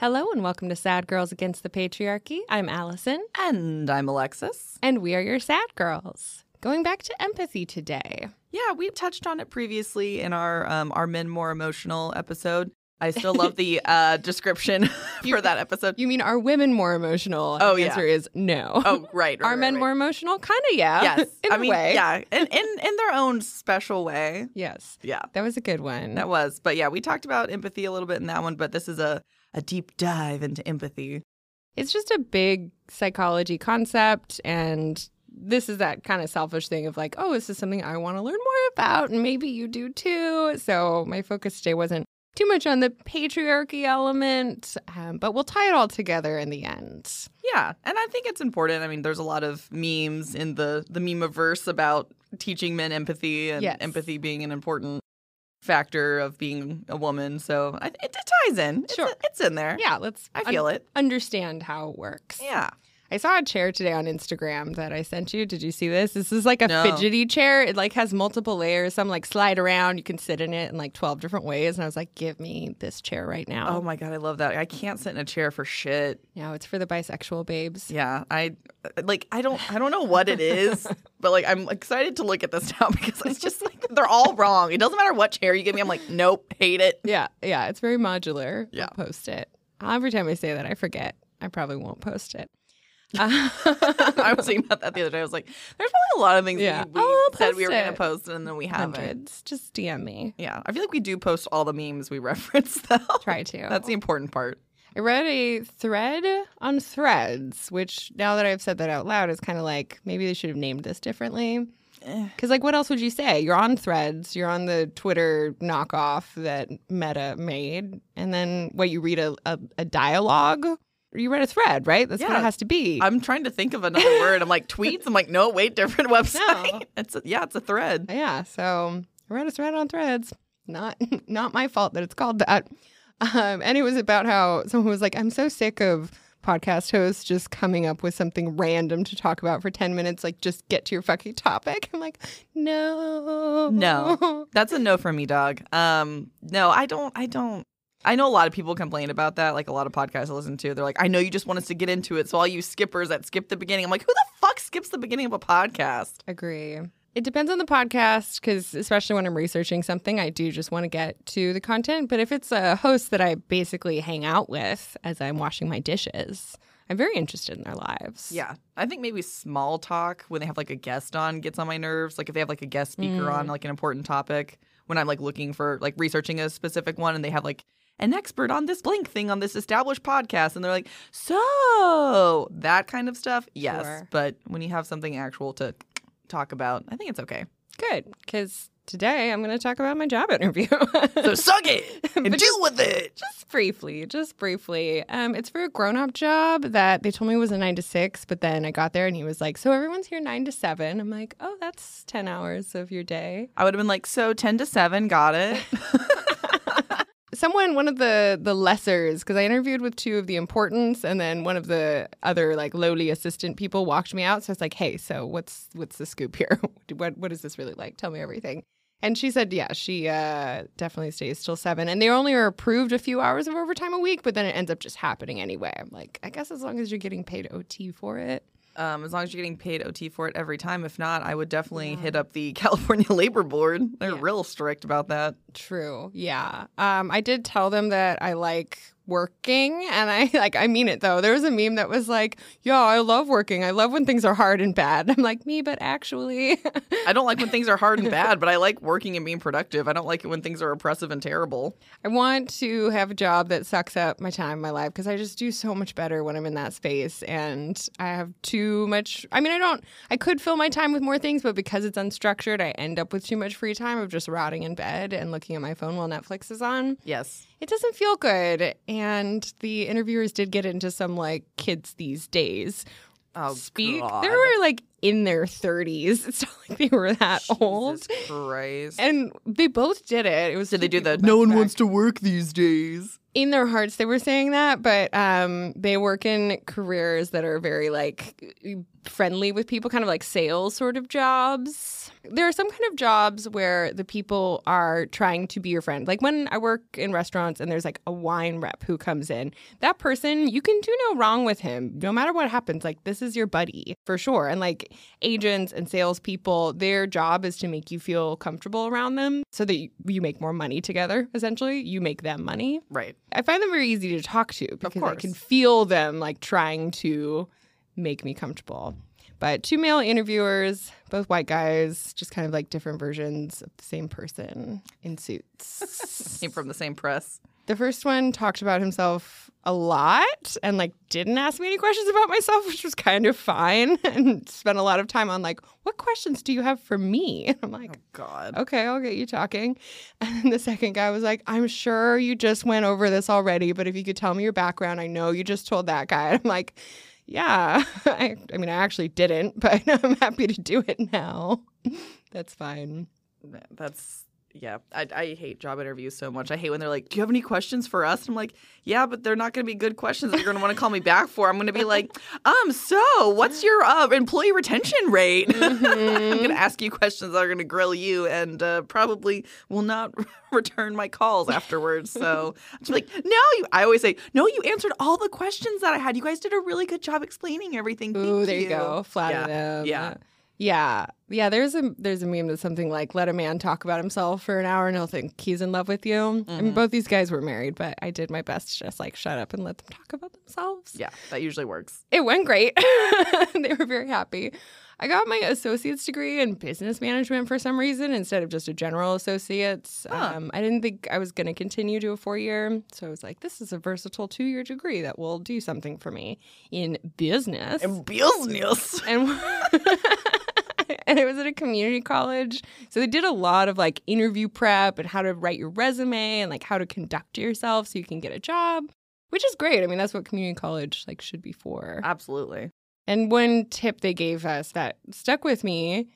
Hello and welcome to Sad Girls Against the Patriarchy. I'm Allison, And I'm Alexis. and we are your sad girls. Going back to empathy today. Yeah, we touched on it previously in our um, Are Men More Emotional episode. I still love the uh, description for that episode. You mean are women more emotional? Oh, the yeah. answer is no. Oh, right. right are men right, more emotional? Kind of, yeah. Yes. in I a mean, way. yeah, in, in, in their own special way. Yes. Yeah, That was a good one. that was. But yeah, we talked about empathy a little bit in that one, but this is a, a deep dive into empathy. It's just a big psychology concept and this is that kind of selfish thing of like, oh, this is something I want to learn more about and maybe you do too. So my focus today wasn't too much on the patriarchy element, um, but we'll tie it all together in the end. Yeah, and I think it's important. I mean, there's a lot of memes in the the meme-averse about teaching men empathy and Yes. empathy being an important factor of being a woman. So I, it, it ties in. Sure. it's in there. Yeah, let's I feel it. understand how it works. Yeah. I saw a chair today on Instagram that I sent you. Did you see this? This is like a No. fidgety chair. It like has multiple layers. Some like slide around. You can sit in it in like 12 different ways. And I was like, give me this chair right now. Oh my god, I love that. I can't sit in a chair for shit. No, it's for the bisexual babes. Yeah, I uh, like. I don't. I don't know what it is, but like, I'm excited to look at this now because it's just like they're all wrong. It doesn't matter what chair you give me. I'm like, nope, hate it. Yeah, yeah, it's very modular. Yeah. I'll post it. Every time I say that, I forget. I probably won't post it. I was thinking about that the other day. I was like, there's probably a lot of things Yeah. we, Oh, I'll said we were going to post and then we haven't. Hundreds. Just DM me. Yeah, I feel like we do post all the memes we reference though. Try to. That's the important part. I read a thread on threads, which now that I've said that out loud, is kind of like maybe they should have named this differently. Eh. Because, like, what else would you say? You're on threads, you're on the Twitter knockoff that Meta made, and then what you read a, a, a dialogue? You read a thread, right? That's what it has to be. I'm trying to think of another word. I'm like tweets. I'm like, no, wait, different website. No. It's a, yeah, it's a thread. Yeah, so I read a thread on Threads. Not not my fault that it's called that. Um, and it was about how someone was like, "I'm so sick of podcast hosts just coming up with something random to talk about for ten minutes. Like, just get to your fucking topic." I'm like, "No, No. That's a no for me, dog. Um, no, I don't. I don't. I know a lot of people complain about that. Like a lot of podcasts I listen to, they're like, "I know you just want us to get into it." So all you skippers that skip the beginning, I'm like, "Who the fuck skips the beginning of a podcast?" Agree. It depends on the podcast because, especially when I'm researching something, I do just want to get to the content. But if it's a host that I basically hang out with as I'm washing my dishes, I'm very interested in their lives. Yeah, I think maybe small talk when they have like a guest on gets on my nerves. Like if they have like a guest speaker on mm. like an important topic, when I'm like looking for like researching a specific one, and they have like an expert on this blank thing on this established podcast, and they're like, so that kind of stuff. Yes, Sure. but when you have something actual to talk about, I think it's okay. Good, because today I'm going to talk about my job interview. So suck it and deal with it. just briefly, just briefly. Um, it's for a grown-up job that they told me was a nine to six, but then I got there and he was like, "So everyone's here nine to 7. I'm like, "Oh, that's ten hours of your day." I would have been like, so ten to seven, got it. Someone, one of the the lessers, because I interviewed with two of the importance, and then one of the other like lowly assistant people walked me out. So I was like, "Hey, so what's what's the scoop here? what what is this really like? Tell me everything." And she said, "Yeah, she uh, definitely stays till seven, and they only are approved a few hours of overtime a week, but then it ends up just happening anyway." I'm like, I guess as long as you're getting paid OT for it. Um, as long as you're getting paid OT for it every time. If not, I would definitely hit up the California Labor Board. They're Yeah. real strict about that. True. Yeah. Um, I did tell them that I like working and I like I mean it though. There was a meme that was like, "Yeah, I love working. I love when things are hard and bad." I'm like, "Me, but actually." I don't like when things are hard and bad, but I like working and being productive. I don't like it when things are oppressive and terrible. I want to have a job that sucks up my time, my life because I just do so much better when I'm in that space and I have too much I mean, I don't I could fill my time with more things, but because it's unstructured, I end up with too much free time of just rotting in bed and looking at my phone while Netflix is on. Yes. It doesn't feel good. And the interviewers did get into some like kids these days Oh, speak. God. They were like in their 30s. It's not like they were that old. Jesus Christ. And they both did it. It was Did they do the no one back-to-back. wants to work these days? in their hearts they were saying that, but um, they work in careers that are very like friendly with people, kind of like sales sort of jobs. There are some kind of jobs where the people are trying to be your friend. Like when I work in restaurants and there's like a wine rep who comes in, that person, you can do no wrong with him. No matter what happens, like this is your buddy for sure. And like agents and salespeople, their job is to make you feel comfortable around them so that you make more money together, essentially. You make them money. Right. I find them very easy to talk to because I can feel them like trying to make me comfortable. But two male interviewers, both white guys, just kind of like different versions of the same person in suits. Came from the same press. the first one talked about himself a lot and like didn't ask me any questions about myself, which was kind of fine, and spent a lot of time on like, what questions do you have for me? And I'm like, Oh God. okay, I'll get you talking. And then the second guy was like, I'm sure you just went over this already, but if you could tell me your background, I know you just told that guy. And I'm like, yeah, I, I mean, I actually didn't, but I'm happy to do it now. That's fine. That's yeah. I, I hate job interviews so much. I hate when they're like, "Do you have any questions for us?" I'm like, "Yeah, but they're not going to be good questions. that You're going to want to call me back for. I'm going to be like, um, so what's your uh, employee retention rate? I'm going to ask you questions that are going to grill you, and uh, probably will not return my calls afterwards. So I'm like, no, you. I always say, no, you answered all the questions that I had. You guys did a really good job explaining everything. Thank Ooh, there you go. Flatter Yeah. them. Yeah. Yeah. Yeah, there's a there's a meme that's something like let a man talk about himself for an hour and he'll think he's in love with you. I Mm-hmm. mean both these guys were married, but I did my best to just like shut up and let them talk about themselves. Yeah, that usually works. It went great. they were very happy. I got my associate's degree in business management for some reason instead of just a general associate's. Huh. Um, I didn't think I was going to continue to a four year. So I was like, this is a versatile two year degree that will do something for me in business. In business. and and it was at a community college. So they did a lot of like interview prep and how to write your resume and like how to conduct yourself so you can get a job which is great. I mean that's what community college like should be for. Absolutely. and one tip they gave us that stuck with me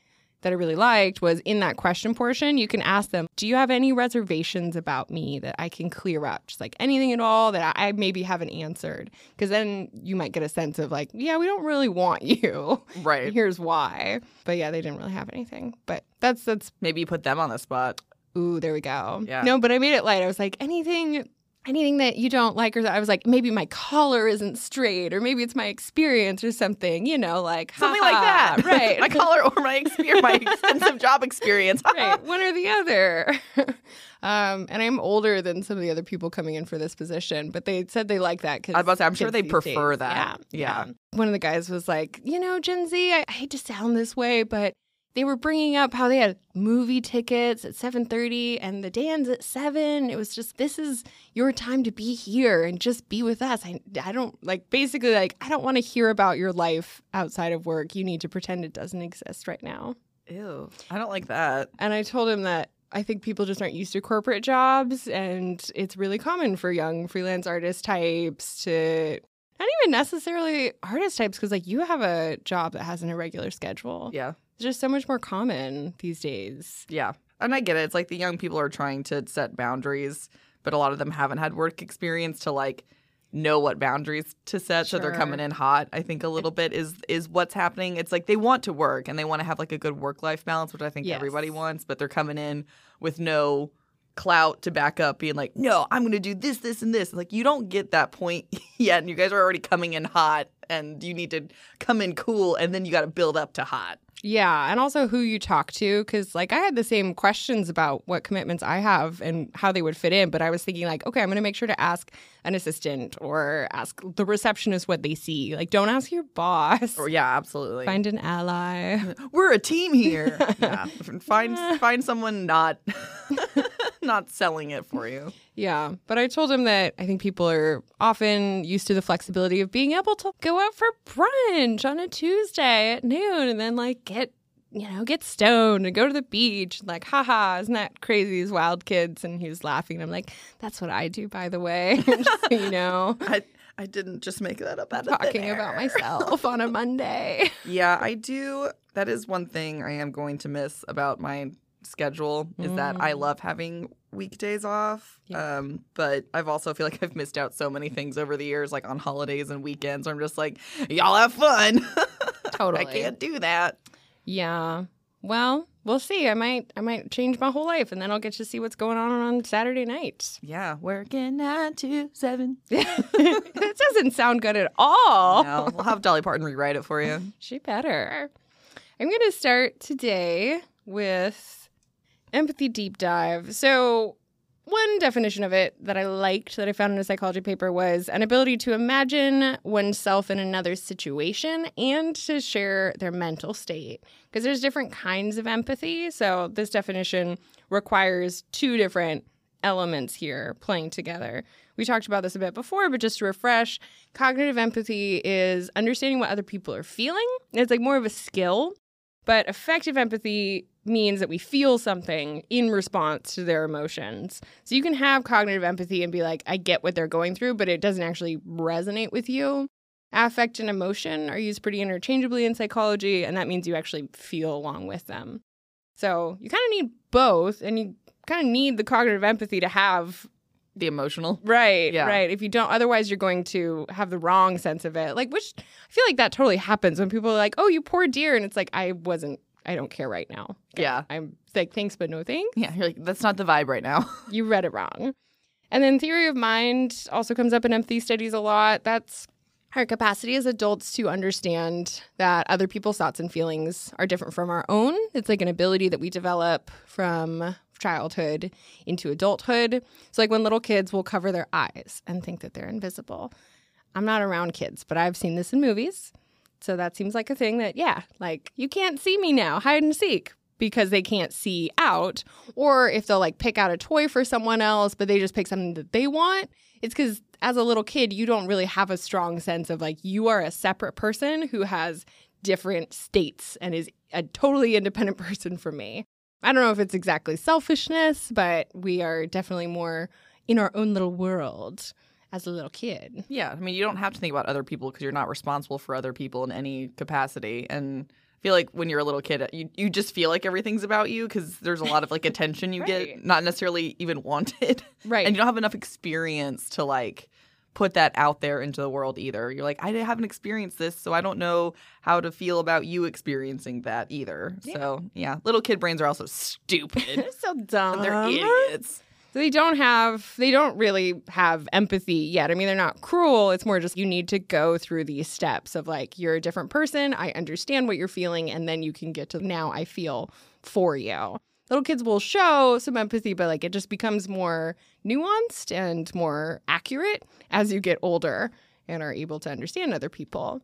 that I really liked was in that question portion, you can ask them, Do you have any reservations about me that I can clear up? Just like anything at all that I maybe haven't answered. Because then you might get a sense of like, Yeah, we don't really want you. Right. Here's why. But yeah, they didn't really have anything. But that's, that's, Maybe you put them on the spot. ooh, there we go. Yeah. No, but I made it light. I was like, anything. Anything that you don't like, or that I was like, maybe my collar isn't straight, or maybe it's my experience or something, you know, like Something like that. right? my collar or my experience, my extensive job experience. right, one or the other. um, and I'm older than some of the other people coming in for this position, but they said they like that I was, I'm sure they prefer that. Yeah, Yeah. One of the guys was like, you know, Gen Z, I, I hate to sound this way, but they were bringing up how they had movie tickets at 7:30 and the dance at 7 it was just this is your time to be here and just be with us I, I don't like basically like I don't want to hear about your life outside of work you need to pretend it doesn't exist right now Ew. I don't like that. and I told him that I think people just aren't used to corporate jobs, and it's really common for young freelance artist types to not even necessarily artist types, because like you have a job that has an irregular schedule. Yeah. It's just so much more common these days. Yeah. And I get it. It's like the young people are trying to set boundaries, but a lot of them haven't had work experience to like know what boundaries to set so they're coming in hot i think a little bit is is what's happening it's like they want to work and they want to have like a good work life balance which i think Yes. everybody wants but they're coming in with no clout to back up being like no i'm going to do this this and this like you don't get that point yet and you guys are already coming in hot and you need to come in cool and then you got to build up to hot Yeah, and also who you talk to, because like I had the same questions about what commitments I have and how they would fit in, but I was thinking like, okay, I'm going to make sure to ask an assistant or ask the receptionist what they see. Like, don't ask your boss. or yeah absolutely Find an ally. we're a team here. yeah, find find someone not not selling it for you. Yeah, but I told him that I think people are often used to the flexibility of being able to go out for brunch on a Tuesday at noon and then like get you know get stoned and go to the beach. Like, haha, isn't that crazy? These wild kids. And he was laughing. I'm like, that's what I do, by the way. Just you know, I I didn't just make that up out of thin talking about myself on a Monday. Yeah, I do. That is one thing I am going to miss about my schedule is that I Mm. love having weekdays off. Yeah. Um, but I've also feel like I've missed out so many things over the years, like on holidays and weekends. Where I'm just like, y'all have fun. Totally. I can't do that. Yeah. Well, we'll see. I might I might change my whole life and then I'll get to see what's going on on Saturday night. Yeah, working nine to seven. that doesn't sound good at all. No, we'll have Dolly Parton rewrite it for you. She better. I'm going to start today with empathy deep dive. So, one definition of it that I liked that I found in a psychology paper was an ability to imagine oneself in another situation and to share their mental state. Because there's different kinds of empathy. So, this definition requires two different elements here playing together. We talked about this a bit before, but just to refresh, cognitive empathy is understanding what other people are feeling. It's like more of a skill, but affective empathy means that we feel something in response to their emotions. So you can have cognitive empathy and be like, I get what they're going through, but it doesn't actually resonate with you. Affect and emotion are used pretty interchangeably in psychology, and that means you actually feel along with them. So you kind of need both, and you kind of need the cognitive empathy to have The emotional. Right, Yeah. right. If you don't, otherwise you're going to have the wrong sense of it. Like, which I feel like that totally happens when people are like, "Oh, you poor dear," and it's like, I wasn't. I don't care right now. Yeah. I'm like, thanks, but no thanks. Yeah, you're like, that's not the vibe right now. You read it wrong. And then theory of mind also comes up in empathy studies a lot. That's our capacity as adults to understand that other people's thoughts and feelings are different from our own. It's like an ability that we develop from childhood into adulthood. So, like when little kids will cover their eyes and think that they're invisible. I'm not around kids, but I've seen this in movies. So that seems like a thing that, yeah, like you can't see me now, hide and seek because they can't see out. Or if they'll like pick out a toy for someone else, but they just pick something that they want, it's because as a little kid, you don't really have a strong sense of like you are a separate person who has different states and is a totally independent person from me. I don't know if it's exactly selfishness, but we are definitely more in our own little world as a little kid. Yeah, I mean, you don't have to think about other people because you're not responsible for other people in any capacity. And I feel like when you're a little kid, you, you just feel like everything's about you because there's a lot of like attention you Right. get, not necessarily even wanted. Right. And you don't have enough experience to like put that out there into the world either. You're like, I haven't experienced this, so I don't know how to feel about you experiencing that either. So, yeah, little kid brains are also stupid. They're so dumb. and they're idiots. So they don't have, they don't really have empathy yet. I mean, they're not cruel. It's more just you need to go through these steps of like, you're a different person. I understand what you're feeling. And then you can get to now I feel for you. Little kids will show some empathy, but like it just becomes more nuanced and more accurate as you get older and are able to understand other people.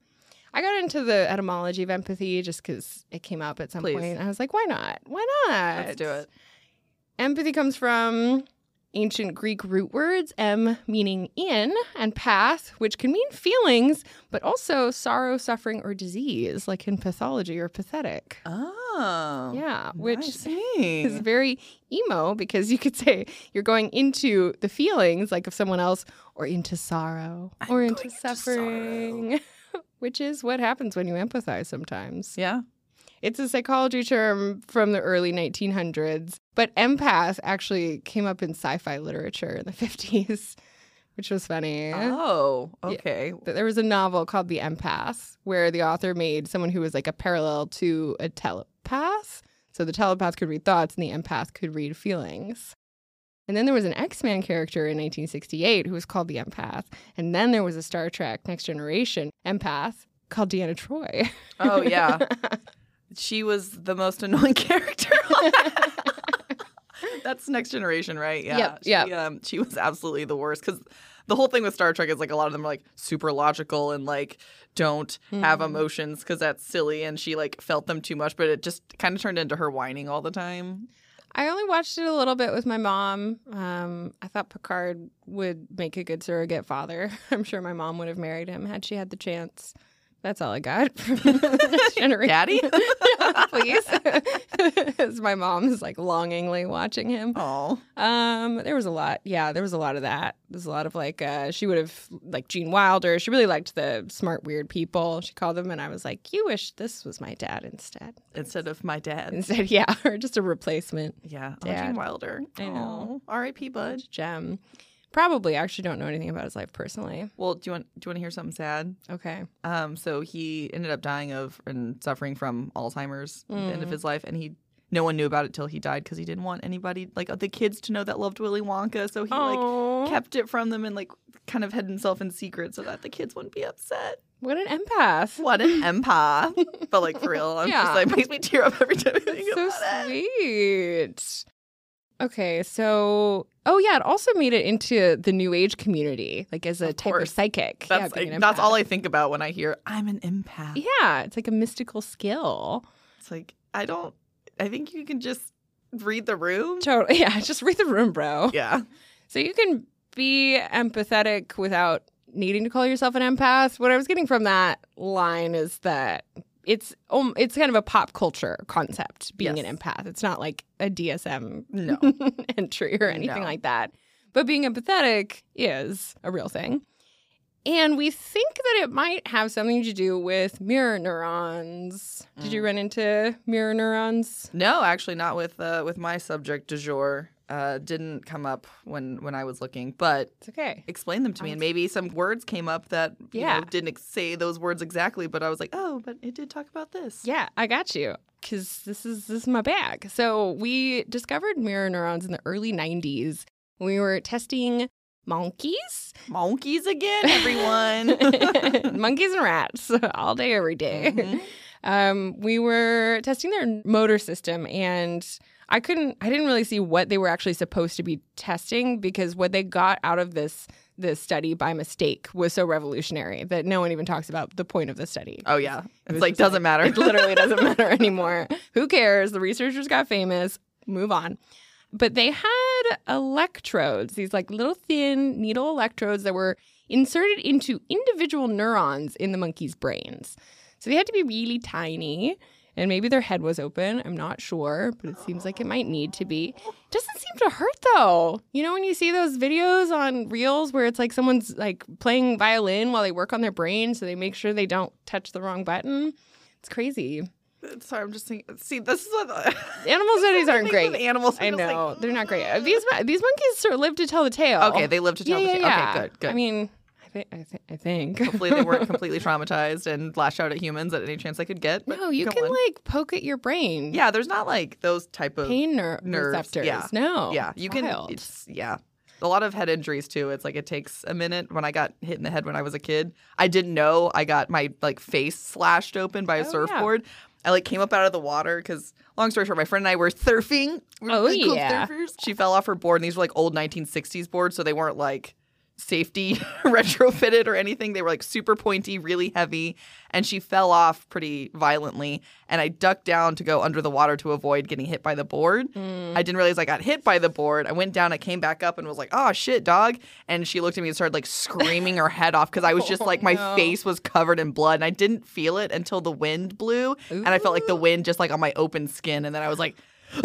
I got into the etymology of empathy just because it came up at some Please. point. I was like, why not? Why not? Let's do it. Empathy comes from ancient Greek root words, m meaning in, and path, which can mean feelings, but also sorrow, suffering, or disease, like in pathology or pathetic. Oh. Yeah, which is very emo because you could say you're going into the feelings, like of someone else, or into sorrow, I'm or into into suffering, which is what happens when you empathize sometimes. yeah. It's a psychology term from the early 1900s, but empath actually came up in sci fi literature in the 50s, which was funny. Oh, okay. There was a novel called The Empath where the author made someone who was like a parallel to a telepath. So the telepath could read thoughts and the empath could read feelings. And then there was an X Men character in 1968 who was called the empath. And then there was a Star Trek Next Generation empath called Deanna Troi. Oh, yeah. she was the most annoying character. That's next generation, right? Yeah. Yep, She, yep. Um, she was absolutely the worst because the whole thing with Star Trek is like a lot of them are like super logical and like don't have Mhm. emotions because that's silly. And she like felt them too much, but it just kind of turned into her whining all the time. I only watched it a little bit with my mom. Um, I thought Picard would make a good surrogate father. I'm sure my mom would have married him had she had the chance. That's all I got from next generation. Daddy? Yeah, please. As my mom is like longingly watching him. Oh. Um, there was a lot. Yeah, there was a lot of that. There's a lot of like uh she would have like Gene Wilder. She really liked the smart weird people. She called them and I was like, You wish this was my dad instead. Instead of my dad. Instead, yeah, or just a replacement Yeah. Oh, Gene Wilder. I know. R.I.P. Bud. gem. Probably. I actually don't know anything about his life personally. Well, do you want do you want to hear something sad? Okay. Um, so he ended up dying of and suffering from Alzheimer's at the end of Mm. his life, and he no one knew about it till he died because he didn't want anybody like the kids to know that loved Willy Wonka. So he like kept it from them and like kind of hid himself in secret so that the kids wouldn't be upset. What an empath. What an empire! but like for real, I'm Yeah. just like makes me tear up every time I think so about it. sweet. Okay, so oh yeah, it also made it into the new age community, like as a Of type course. of psychic. That's yeah, like, that's all. I think about when I hear I'm an empath. Yeah, it's like a mystical skill. It's like I don't. I think you can just read the room. Totally. Yeah, just read the room, bro. Yeah. So you can be empathetic without needing to call yourself an empath. What I was getting from that line is that it's um, it's kind of a pop culture concept being Yes. an empath. It's not like a DSM No. entry or anything No. like that. But being empathetic is a real thing. And we think that it might have something to do with mirror neurons. Did Mm. you run into mirror neurons? No, actually, not with uh, with my subject du jour. Uh, didn't come up when when I was looking, but It's okay. explain them to me, and maybe some words came up that you know, didn't ex- say those words exactly. But I was like, oh, but it did talk about this. Yeah, I got you. Cause this is this is my bag. So we discovered mirror neurons in the early '90s. We were testing monkeys, monkeys again, everyone. monkeys and rats all day, every day. Mhm. Um, we were testing their motor system, and I couldn't, I didn't really see what they were actually supposed to be testing because what they got out of this this study by mistake was so revolutionary that no one even talks about the point of the study. Oh yeah, It it's was like doesn't matter. It literally doesn't matter anymore. Who cares? The researchers got famous. Move on. But they had electrodes, these like little thin needle electrodes that were inserted into individual neurons in the monkey's brains. So they had to be really tiny. And maybe their head was open. I'm not sure, but it seems like it might need to be. Doesn't seem to hurt though. You know, when you see those videos on reels where it's like someone's like playing violin while they work on their brain so they make sure they don't touch the wrong button. It's crazy. Sorry, I'm just thinking. See, this is what Animal studies aren't great. Animals, I'm I just like, know they're not great. These these monkeys sort of live to tell the tale. Okay, they live to tell yeah, the yeah, tale. yeah. Okay, good, good. I mean, think I, th- I think. Hopefully, they weren't completely traumatized and lash out at humans at any chance they could get. no, you can on. like poke at your brain. Yeah, there's not like those type of pain ner- nerves, receptors. yeah. No, yeah. You can. It's yeah. A lot of head injuries too. It's like it takes a minute. When I got hit in the head when I was a kid, I didn't know I got my like face slashed open by a Oh, yeah. surfboard. I like came up out of the water because long story short, my friend and I were surfing. We were Oh, really cool yeah. surfers. She fell off her board, and these were like old 1960s boards, so they weren't like safety retrofitted or anything. They were like super pointy, really heavy, and she fell off pretty violently. And I ducked down to go under the water to avoid getting hit by the board. Mm. I didn't realize I got hit by the board. I went down, I came back up and was like, oh shit, dog. And she looked at me and started like screaming her head off because I was just Oh, like, my no. face was covered in blood. And I didn't feel it until the wind blew. And I felt like the wind just like on my open skin. And then I was like!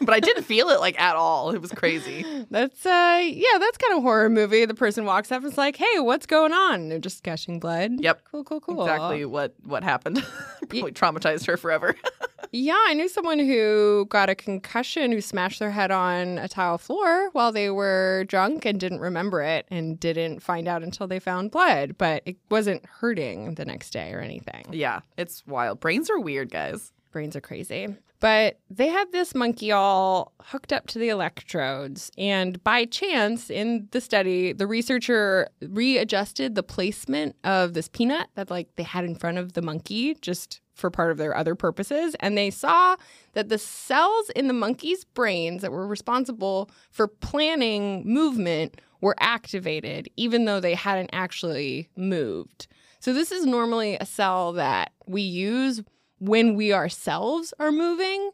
but I didn't feel it like at all. It was crazy. That's uh yeah, that's kind of horror movie. The person walks up and is like, "Hey, what's going on?" And they're just gushing blood. Yep. Cool, cool, cool. Exactly what what happened. Probably traumatized her forever. Yeah, I knew someone who got a concussion who smashed their head on a tile floor while they were drunk and didn't remember it and didn't find out until they found blood, but it wasn't hurting the next day or anything. yeah, it's wild. Brains are weird, guys. Brains are crazy. But they had this monkey all hooked up to the electrodes. And by chance, in the study, the researcher readjusted the placement of this peanut that like they had in front of the monkey just for part of their other purposes. And they saw that the cells in the monkey's brains that were responsible for planning movement were activated, even though they hadn't actually moved. So this is normally a cell that we use when we ourselves are moving,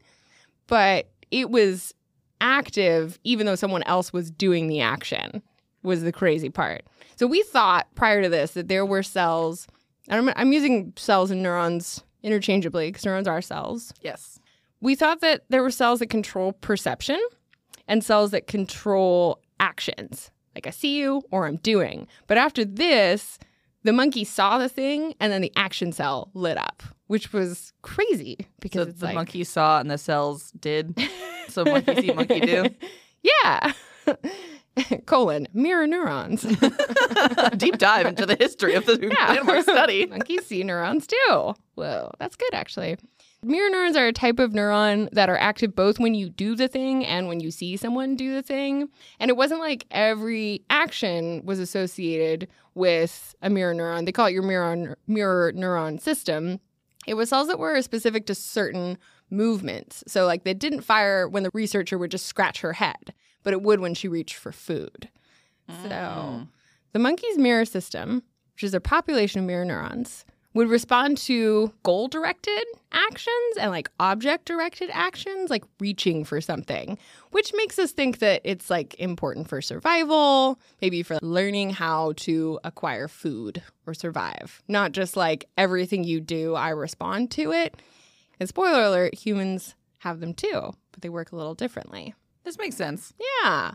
but it was active even though someone else was doing the action, was the crazy part. So we thought prior to this that there were cells I'm, I'm using cells and neurons interchangeably because neurons are cells. Yes. We thought that there were cells that control perception and cells that control actions, like I see you or I'm doing. But after this, the monkey saw the thing and then the action cell lit up, which was crazy because So the like, monkey saw and the cells did. So monkey see, monkey do. yeah. Colon, mirror neurons. Deep dive into the history of the Yeah. study. Monkeys see neurons too. Whoa, that's good actually. Mirror neurons are a type of neuron that are active both when you do the thing and when you see someone do the thing. And it wasn't like every action was associated with a mirror neuron. They call it your mirror, mirror neuron system. It was cells that were specific to certain movements. So, like, they didn't fire when the researcher would just scratch her head, but it would when she reached for food. So, Mm. the monkey's mirror system, which is a population of mirror neurons, would respond to goal directed actions and like object directed actions, like reaching for something, which makes us think that it's like important for survival, maybe for learning how to acquire food or survive. Not just like everything you do, I respond to it. And spoiler alert, humans have them too, but they work a little differently. This makes sense. Yeah.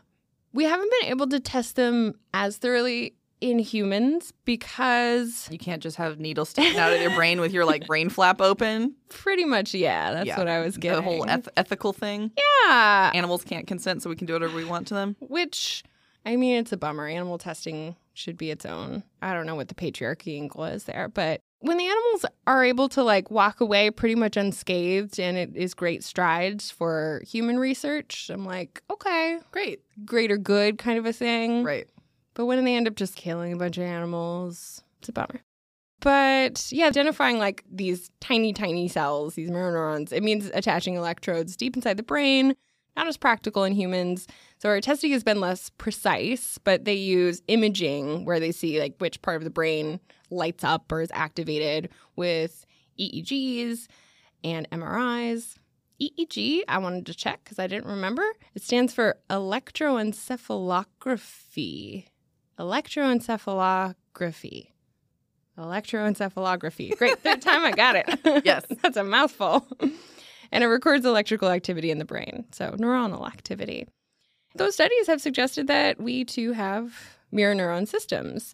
We haven't been able to test them as thoroughly in humans because You can't just have needles sticking out of your brain with your like brain flap open. pretty much, yeah, that's Yeah. what I was getting. The whole eth- ethical thing. yeah. Animals can't consent, so we can do whatever we want to them. Which, I mean, it's a bummer. Animal testing should be its own. I don't know what the patriarchy angle is there, but when the animals are able to like walk away pretty much unscathed and it is great strides for human research, I'm like, okay, Great. greater good kind of a thing. Right. But when they end up just killing a bunch of animals, it's a bummer. But yeah, identifying like these tiny, tiny cells, these neurons, it means attaching electrodes deep inside the brain, not as practical in humans. So our testing has been less precise, but they use imaging where they see like which part of the brain lights up or is activated with EEGs and MRIs. EEG, I wanted to check because I didn't remember. It stands for electroencephalography. Electroencephalography. Electroencephalography. Great. Third time I got it. Yes. That's a mouthful. and it records electrical activity in the brain, so neuronal activity. Those studies have suggested that we too have mirror neuron systems.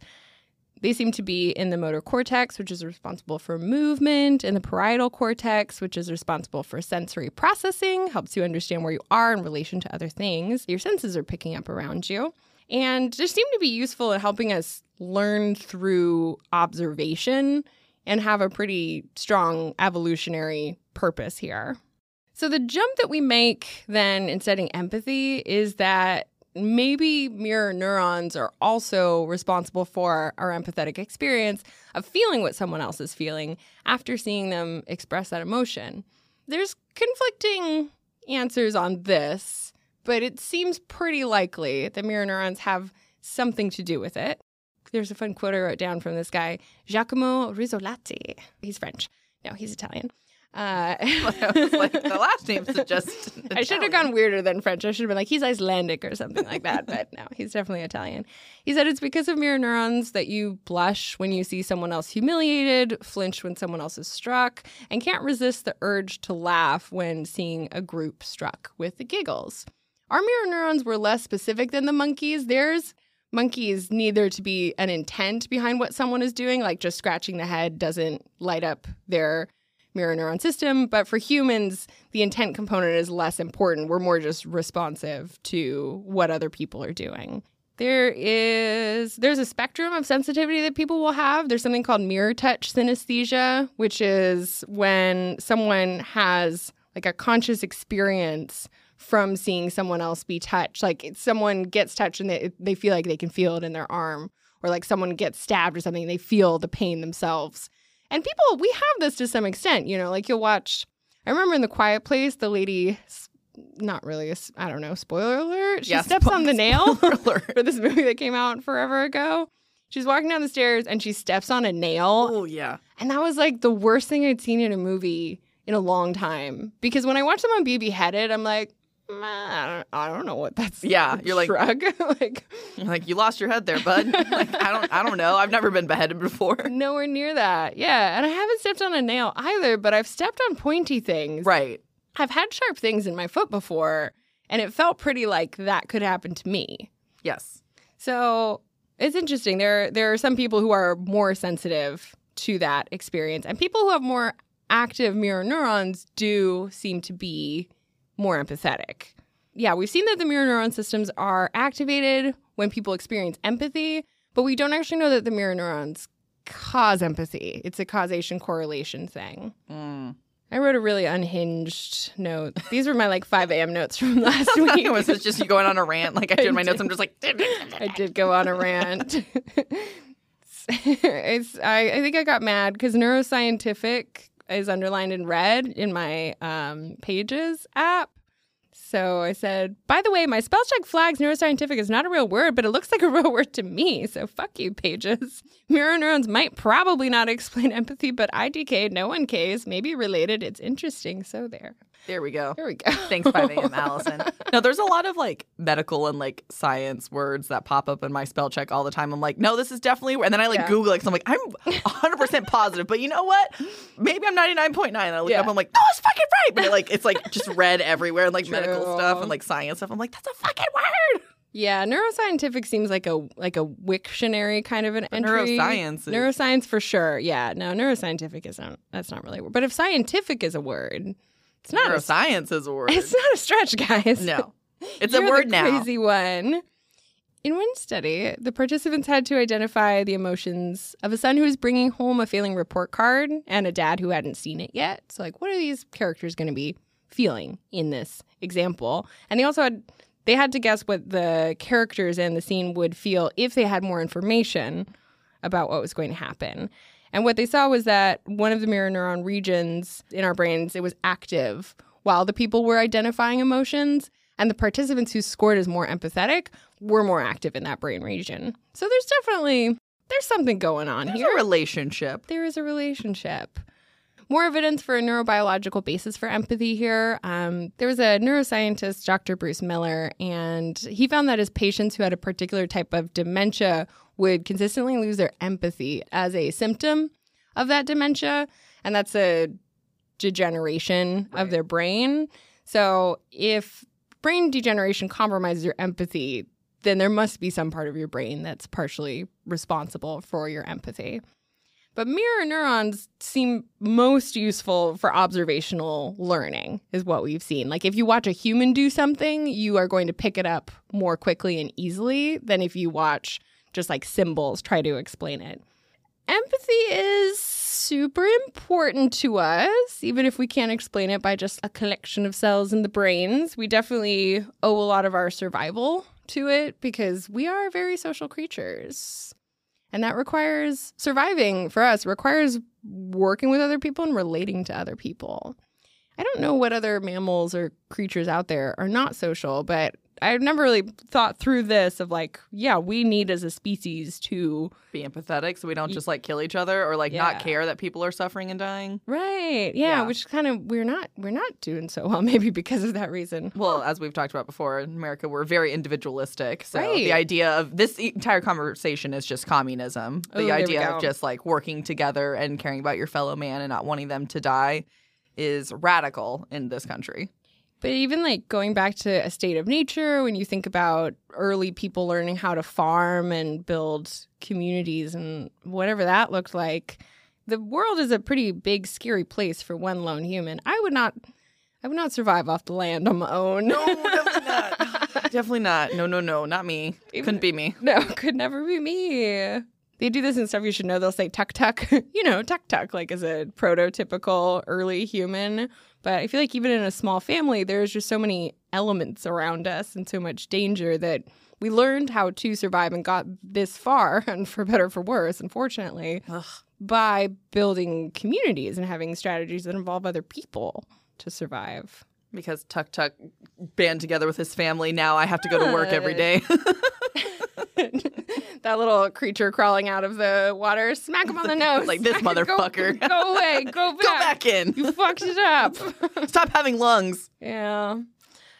They seem to be in the motor cortex, which is responsible for movement, and the parietal cortex, which is responsible for sensory processing, helps you understand where you are in relation to other things your senses are picking up around you. And just seem to be useful in helping us learn through observation and have a pretty strong evolutionary purpose here. So, the jump that we make then in studying empathy is that maybe mirror neurons are also responsible for our empathetic experience of feeling what someone else is feeling after seeing them express that emotion. There's conflicting answers on this, but it seems pretty likely that mirror neurons have something to do with it. There's a fun quote I wrote down from this guy, Giacomo Rizzolatti. He's French. No, he's Italian. Uh, like, the last name suggests. I should have gone weirder than French. I should have been like, he's Icelandic or something like that. But no, he's definitely Italian. He said it's because of mirror neurons that you blush when you see someone else humiliated, flinch when someone else is struck, and can't resist the urge to laugh when seeing a group struck with the giggles. Our mirror neurons were less specific than the monkeys. Theirs, monkeys need there to be an intent behind what someone is doing, like just scratching the head doesn't light up their mirror neuron system. But for humans, the intent component is less important. We're more just responsive to what other people are doing. There is there's a spectrum of sensitivity that people will have. There's something called mirror touch synesthesia, which is when someone has like a conscious experience from seeing someone else be touched. Like someone gets touched and they, they feel like they can feel it in their arm, or like someone gets stabbed or something, and they feel the pain themselves. And people, we have this to some extent, you know, like you'll watch. I remember in The Quiet Place, the lady, not really, a I don't know, spoiler alert, she Yeah, steps spo- on the nail for this movie that came out forever ago. She's walking down the stairs and she steps on a nail. Oh yeah. And that was like the worst thing I'd seen in a movie in a long time. Because when I watch someone be beheaded, I'm like, "Mm, Mm, I don't, I don't know what that's. Yeah, you're like- shrug. like like you lost your head there, bud. like I don't I don't know. I've never been beheaded before. nowhere near that. Yeah, and I haven't stepped on a nail either, but I've stepped on pointy things. Right. I've had sharp things in my foot before, and it felt pretty like that could happen to me. Yes. So it's interesting. There there are some people who are more sensitive to that experience, and people who have more active mirror neurons do seem to be more empathetic. Yeah, we've seen that the mirror neuron systems are activated when people experience empathy, but we don't actually know that the mirror neurons cause empathy. It's a causation correlation thing. Mm. I wrote a really unhinged note. These were my like 5 a.m. notes from last week. it was just you going on a rant. Like I do in my notes. I'm just like I did go on a rant. it's I, I think I got mad because neuroscientific is underlined in red in my um, pages app. So I said, by the way, my spell check flags neuroscientific is not a real word, but it looks like a real word to me. So fuck you, pages. Mirror neurons might probably not explain empathy, but IDK, no one Ks, maybe related. It's interesting. So there. There we go. There we go. Thanks, 5 a.m. Allison. No, there's a lot of like medical and like science words that pop up in my spell check all the time. I'm like, no, this is definitely, and then I like Yeah. Google it because I'm like, I'm 100% positive, but you know what? Maybe I'm 99.9. And I look Yeah. up, I'm like, no, it's fucking right. But it, like, it's like just red everywhere and like medical stuff and like science stuff. I'm like, that's a fucking word. Yeah, neuroscientific seems like a like a Wiktionary kind of an entry. neuroscience is- neuroscience for sure. Yeah, no, neuroscientific isn't. That's not really a word. But if scientific is a word, it's not. A, Neuroscience is a word. it's not a stretch, guys. no, it's a word now. Crazy one. In one study, the participants had to identify the emotions of a son who was bringing home a failing report card and a dad who hadn't seen it yet. So, like, what are these characters going to be feeling in this example? And they also had they had to guess what the characters in the scene would feel if they had more information about what was going to happen. And what they saw was that one of the mirror neuron regions in our brains it was active while the people were identifying emotions and the participants who scored as more empathetic were more active in that brain region. So there's definitely there's something going on There's here. a relationship. there is a relationship. More evidence for a neurobiological basis for empathy here. Um, there was a neuroscientist, Dr. Bruce Miller, and he found that his patients who had a particular type of dementia would consistently lose their empathy as a symptom of that dementia. And that's a degeneration of their brain. So if brain degeneration compromises your empathy, then there must be some part of your brain that's partially responsible for your empathy. But mirror neurons seem most useful for observational learning, is what we've seen. Like if you watch a human do something, you are going to pick it up more quickly and easily than if you watch just like symbols try to explain it. Empathy is super important to us, even if we can't explain it by just a collection of cells in the brains. We definitely owe a lot of our survival to it because we are very social creatures. And that requires surviving for us, requires working with other people and relating to other people. I don't know what other mammals or creatures out there are not social, but I've never really thought through this of like, yeah, we need as a species to Be empathetic so we don't just like kill each other or like not care that people are suffering and dying. Right. Yeah, Yeah. which kind of we're not we're not doing so well maybe because of that reason. Well, as we've talked about before, in America, we're very individualistic. So Right. the idea of this entire conversation is just communism. Oh, The we idea of just like working together and caring about your fellow man and not wanting them to die is radical in this country. But even like going back to a state of nature, when you think about early people learning how to farm and build communities and whatever that looked like, the world is a pretty big, scary place for one lone human. I would not, I would not survive off the land on my own. No, definitely not. definitely not. No, no, no, not me. Even- Couldn't be me. No, could never be me. They do this in stuff you should know. They'll say tuck tuck, you know, tuck tuck, like as a prototypical early human. But I feel like even in a small family, there's just so many elements around us and so much danger that we learned how to survive and got this far, and for better or for worse, unfortunately, Ugh. by building communities and having strategies that involve other people to survive. Because Tuck Tuck band together with his family. Now I have to go to work every day. that little creature crawling out of the water, smack him on the nose. Like, this Go- motherfucker. Go, away. Go back. go back in. You fucked it up. Stop having lungs. yeah.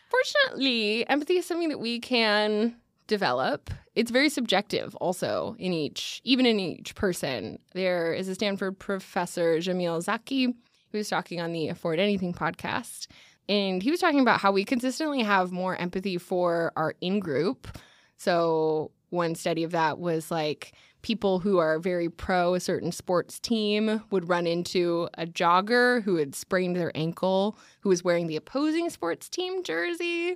Fortunately, empathy is something that we can develop. It's very subjective also in each, even in each person. There is a Stanford professor, Jamil Zaki, who was talking on the Afford Anything podcast. And he was talking about how we consistently have more empathy for our in group. So, one study of that was like people who are very pro a certain sports team would run into a jogger who had sprained their ankle, who was wearing the opposing sports team jersey.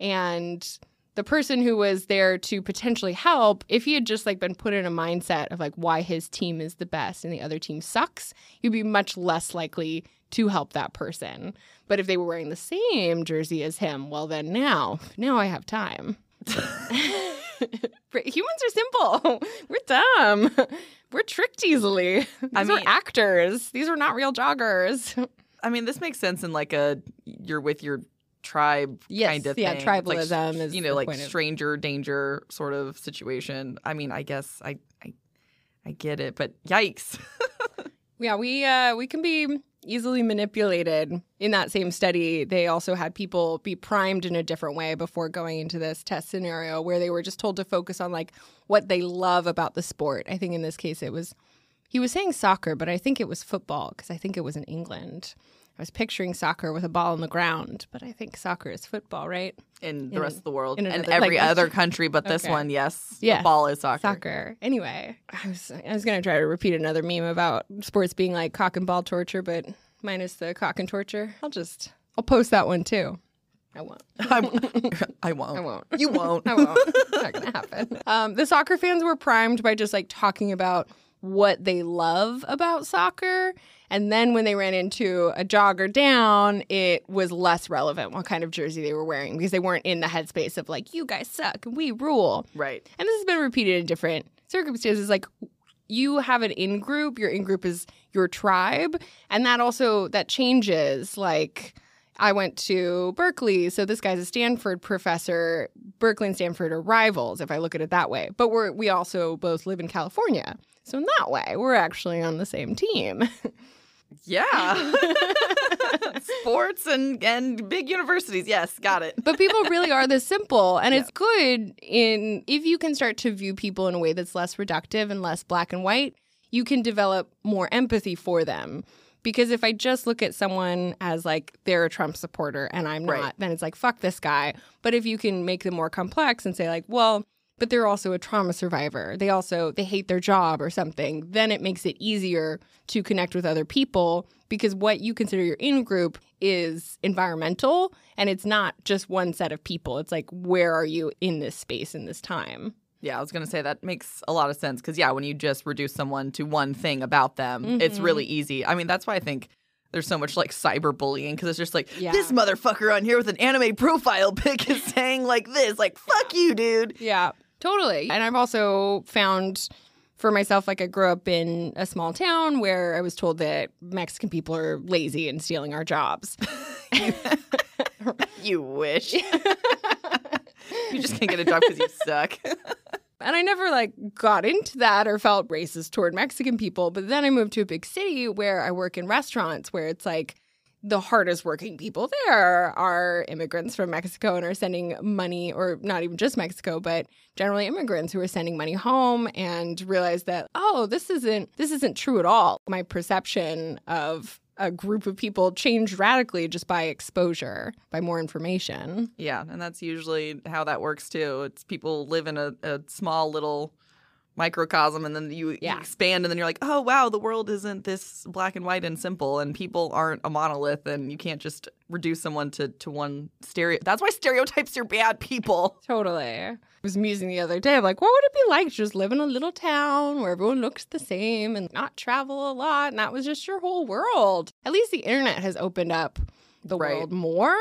And the person who was there to potentially help, if he had just like been put in a mindset of like why his team is the best and the other team sucks, he'd be much less likely to help that person. But if they were wearing the same jersey as him, well then now, now I have time. Humans are simple. We're dumb. We're tricked easily. These I are mean- actors. These are not real joggers. I mean, this makes sense in like a you're with your tribe Yes, kind of yeah, thing. Like, tribalism is you know like point of- stranger danger sort of situation. I mean, I guess I I I get it, but yikes. Yeah, we uh, we can be easily manipulated. In that same study, they also had people be primed in a different way before going into this test scenario, where they were just told to focus on like what they love about the sport. I think in this case, it was he was saying soccer, but I think it was football because I think it was in England. I was picturing soccer with a ball on the ground, but I think soccer is football, right? in the In- rest of the world in and another every language. other country but this Okay. one yes Yeah. the ball is soccer, Soccer. Anyway, I was I was gonna try to repeat another meme about sports being like cock and ball torture, but minus the cock and torture. I'll just I'll post that one too. I won't. I, I won't I won't. you won't I won't. It's not gonna happen. Um, the soccer fans were primed by just like talking about what they love about soccer. And then when they ran into a jogger down, it was less relevant what kind of jersey they were wearing because they weren't in the headspace of like, you guys suck and we rule. right And this has been repeated in different circumstances. Like you have an in group, your in group is your tribe, and that also that changes. Like I went to Berkeley, so this guy's a Stanford professor. Berkeley and Stanford are rivals, if I look at it that way. But we're we also both live in California. So in that way, we're actually on the same team. yeah. Sports and and big universities. Yes got it. But people really are this simple and it's good in if you can start to view people in a way that's less reductive and less black and white you can develop more empathy for them. Because if i just look at someone as like they're a trump supporter and i'm not Right. then it's like fuck this guy. But if you can make them more complex and say like well but they're also a trauma survivor they also they hate their job or something then it makes it easier to connect with other people because what you consider your in group is environmental and it's not just one set of people it's like where are you in this space in this time Yeah, I was going to say that makes a lot of sense because, yeah, when you just reduce someone to one thing about them, it's mm-hmm. really easy. I mean, that's why I think there's so much like cyberbullying because it's just like, Yeah. this motherfucker on here with an anime profile pic is saying like this, like, fuck you, dude. Yeah, totally. And I've also found for myself, like I grew up in a small town where I was told that Mexican people are lazy and stealing our jobs. You wish. you just can't get a job because you suck. And I never like got into that or felt racist toward Mexican people. But then I moved to a big city where I work in restaurants where it's like the hardest working people there are immigrants from Mexico and are sending money, or not even just Mexico, but generally immigrants who are sending money home and realize that, oh, this isn't this isn't true at all. My perception of a group of people changed radically just by exposure, by more information. yeah, and that's usually how that works too. It's people live in a, a small little microcosm and then you, you expand and then you're like, oh, wow, the world isn't this black and white and simple and people aren't a monolith and you can't just reduce someone to, to one stereo. That's why stereotypes are bad people. Totally. I was musing the other day. I'm like, what would it be like to just live in a little town where everyone looks the same and not travel a lot? And that was just your whole world. At least the internet has opened up the Right. world more.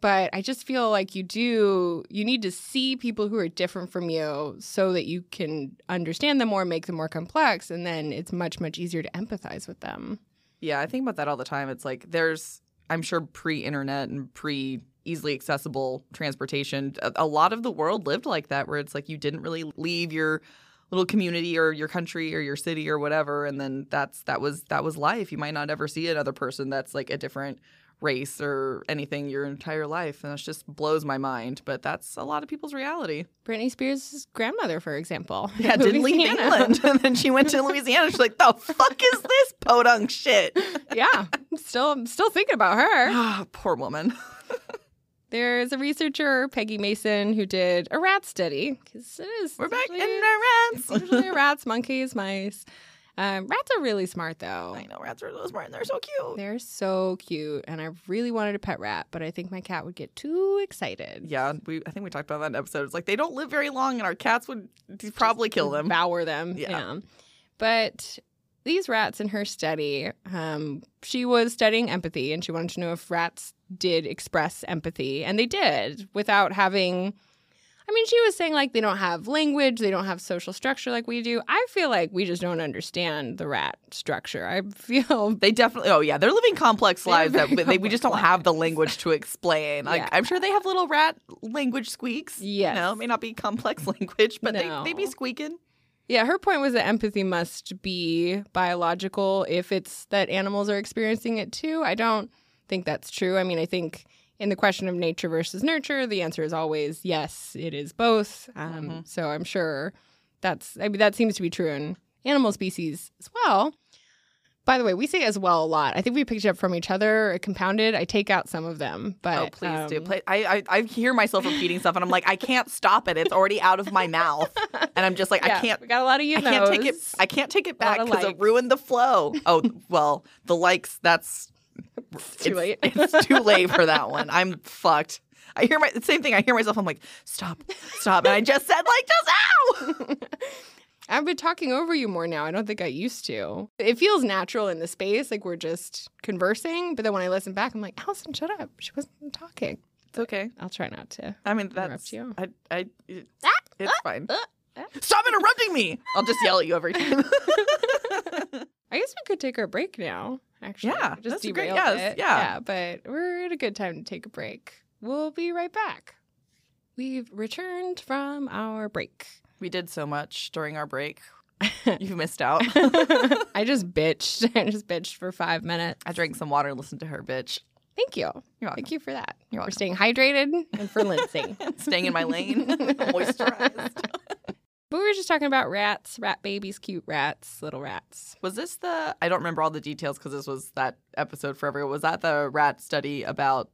But I just feel like you do, you need to see people who are different from you so that you can understand them more, make them more complex. And then it's much, much easier to empathize with them. Yeah, I think about that all the time. It's like there's, I'm sure, pre internet and pre easily accessible transportation, a, a lot of the world lived like that, where it's like you didn't really leave your little community or your country or your city or whatever and then that's that was that was life you might not ever see another person that's like a different race or anything your entire life, and that just blows my mind. But that's a lot of people's reality. Britney Spears' grandmother, for example. Yeah, didn't leave England, and then she went to Louisiana. She's like, "The fuck is this podunk shit?" yeah, I'm still I'm still thinking about her. Ah, Poor woman. There's a researcher, Peggy Mason, who did a rat study because it is We're back in the rats. usually rats, monkeys, mice. Um, rats are really smart though. I know rats are so smart and they're so cute. They're so cute, and I really wanted a pet rat, but I think my cat would get too excited. Yeah, we. I think we talked about that in episode. It's like they don't live very long, and our cats would probably kill them. devour them. Yeah. Yeah. But these rats in her study, um, she was studying empathy and she wanted to know if rats did express empathy. And they did without having. I mean, she was saying like they don't have language, they don't have social structure like we do. I feel like we just don't understand the rat structure. I feel They definitely. Oh yeah, they're living complex They're lives that very they, we just don't complex have the language to explain. Like Yeah. I'm sure they have little rat language squeaks. Yeah, You know, it may not be complex language, but No. they they be squeaking. Yeah, her point was that empathy must be biological if it's that animals are experiencing it too. I don't think that's true. I mean, I think in the question of nature versus nurture, the answer is always yes, it is both. Um, Mhm. So I'm sure that's, I mean, that seems to be true in animal species as well. By the way, we say as well a lot. I think we picked it up from each other, compounded. I take out some of them, but oh please do. um, Play, I, I I hear myself repeating stuff, and I'm like, I can't stop it. It's already out of my mouth, and I'm just like, yeah, I can't. We got a lot of you I can't take it. I can't take it back because it ruined the flow. Oh well, the likes. That's too late. it's too late for that one. I'm fucked. I hear my same thing. I hear myself. I'm like, stop, stop, and I just said like just ow. I've been talking over you more now. I don't think I used to. It feels natural in the space, like we're just conversing. But then when I listen back, I'm like, Allison, shut up. She wasn't talking. It's okay. I'll try not to. I mean, that's you. I I. It, Ah, it's fine. ah, ah. Stop interrupting me. I'll just yell at you every time. I guess we could take our break now. Actually, Yeah, just that's a great- yes, it. yeah. yeah. But we're at a good time to take a break. We'll be right back. We've returned from our break. we did so much during our break. You missed out. I just bitched. I just bitched for five minutes. I drank some water and listened to her bitch. Thank you. You're welcome. Thank you for that. You're for staying hydrated and for Lindsay. Staying in my lane, moisturized. But we were just talking about rats, rat babies, cute rats, little rats. Was this the? I don't remember all the details because this was that episode forever. Was that the rat study about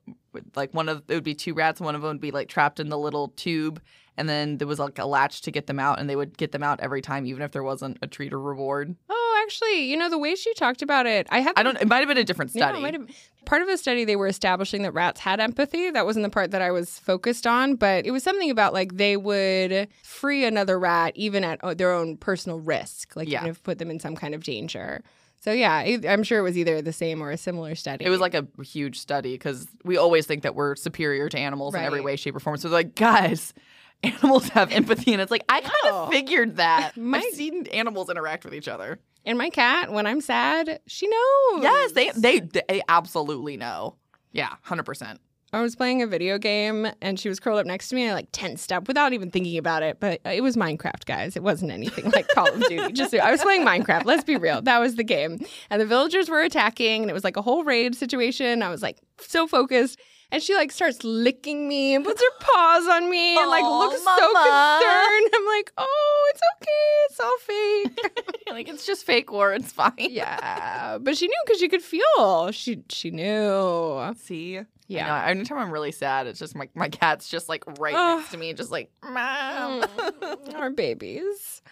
like one of it would be two rats, one of them would be like trapped in the little tube, and then there was like a latch to get them out, and they would get them out every time, even if there wasn't a treat or reward. Oh, actually, you know the way she talked about it, I have. I don't. It might have been a different Yeah, study. it might have- part of the study they were establishing that rats had empathy. That wasn't the part that I was focused on, but it was something about like they would free another rat even at uh, their own personal risk, like Yeah. even if put them in some kind of danger. So yeah, I'm sure it was either the same or a similar study. It was like a huge study because we always think that we're superior to animals in every way, shape, or form. So they're like, guys, animals have empathy, and it's like I kind of figured that. My- I've seen animals interact with each other. And my cat when I'm sad, she knows. Yes, they they they absolutely know. Yeah, hundred percent. I was playing a video game and she was curled up next to me and I like tensed up without even thinking about it. But uh, it was Minecraft, guys. It wasn't anything like Call of Duty. Just I was playing Minecraft. Let's be real. That was the game. And the villagers were attacking and it was like a whole raid situation. I was like so focused. And she like starts licking me and puts her paws on me and like looks mama. so concerned. I'm like, oh, it's okay. It's all fake. like it's just fake war. It's fine. yeah. But she knew because she could feel. She she knew. See. Yeah. Anytime I'm really sad, it's just my my cat's just like right next to me, just like mom. Mm, our babies.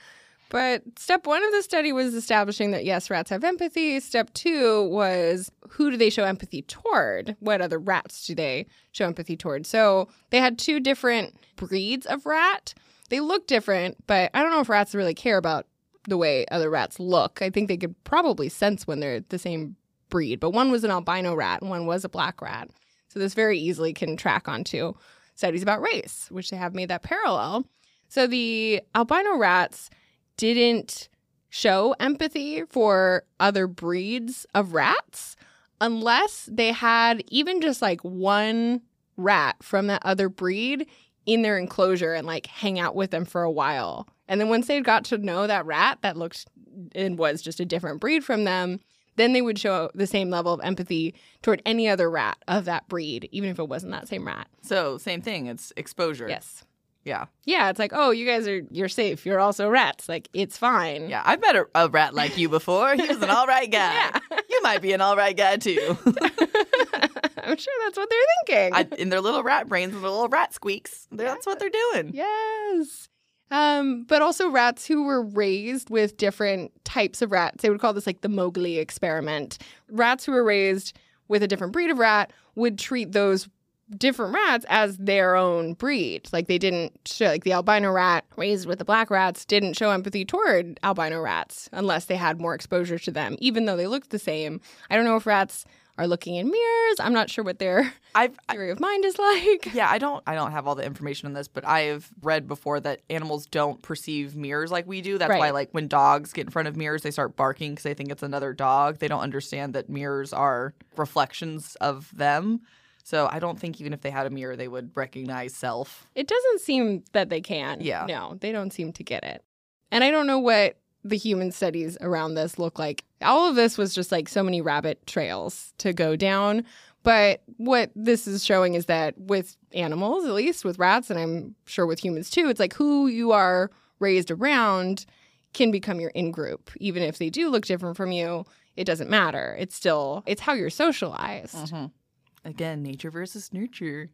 But step one of the study was establishing that yes, rats have empathy. Step two was who do they show empathy toward? What other rats do they show empathy toward? So they had two different breeds of rat. They look different, but I don't know if rats really care about the way other rats look. I think they could probably sense when they're the same breed, but one was an albino rat and one was a black rat. So this very easily can track onto studies about race, which they have made that parallel. So the albino rats didn't show empathy for other breeds of rats unless they had even just like one rat from that other breed in their enclosure and like hang out with them for a while. And then once they got to know that rat that looked and was just a different breed from them, then they would show the same level of empathy toward any other rat of that breed, even if it wasn't that same rat. So same thing. It's exposure. Yes. Yeah. Yeah, it's like, oh, you guys are you're safe. You're also rats. Like it's fine. Yeah. I've met a, a rat like you before. He was an all right guy. Yeah. You might be an all right guy too. I'm sure that's what they're thinking. I, in their little rat brains, their little rat squeaks. That's what they're doing. Yes. Um, but also rats who were raised with different types of rats. They would call this like the Mowgli experiment. Rats who were raised with a different breed of rat would treat those different rats as their own breed. Like they didn't show, like the albino rat raised with the black rats didn't show empathy toward albino rats unless they had more exposure to them, even though they looked the same. I don't know if rats are looking in mirrors. I'm not sure what their I've theory of mind is like. yeah, I don't I don't have all the information on this, but I have read before that animals don't perceive mirrors like we do. That's why like when dogs get in front of mirrors, they start barking because they think it's another dog. They don't understand that mirrors are reflections of them. So I don't think even if they had a mirror, they would recognize self. It doesn't seem that they can. Yeah. No, they don't seem to get it. And I don't know what the human studies around this look like. All of this was just like so many rabbit trails to go down. But what this is showing is that with animals, at least with rats, and I'm sure with humans too, it's like who you are raised around can become your in group. Even if they do look different from you, it doesn't matter. It's still, it's how you're socialized. Mm-hmm. Again, nature versus nurture.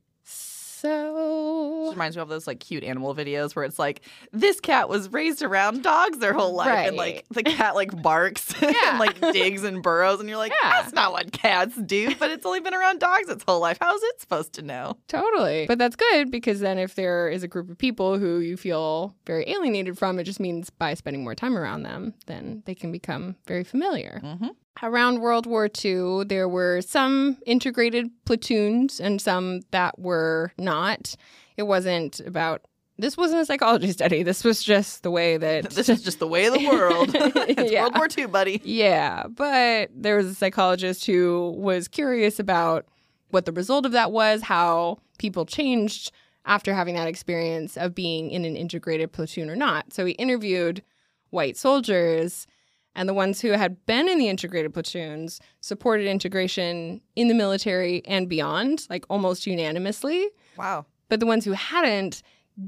So. This reminds me of those like cute animal videos where it's like this cat was raised around dogs their whole life, and like the cat like barks Yeah. and like digs and burrows, and you're like, Yeah. that's not what cats do. But it's only been around dogs its whole life. How's it supposed to know? Totally. But that's good because then if there is a group of people who you feel very alienated from, it just means by spending more time around them, then they can become very familiar. Mm-hmm. Around World War II, there were some integrated platoons and some that were not. It wasn't about, this wasn't a psychology study. This was just the way that. This is just the way of the world. it's Yeah. World War II, buddy. Yeah, but there was a psychologist who was curious about what the result of that was, how people changed after having that experience of being in an integrated platoon or not. So he interviewed white soldiers, and the ones who had been in the integrated platoons supported integration in the military and beyond, like almost unanimously. Wow. But the ones who hadn't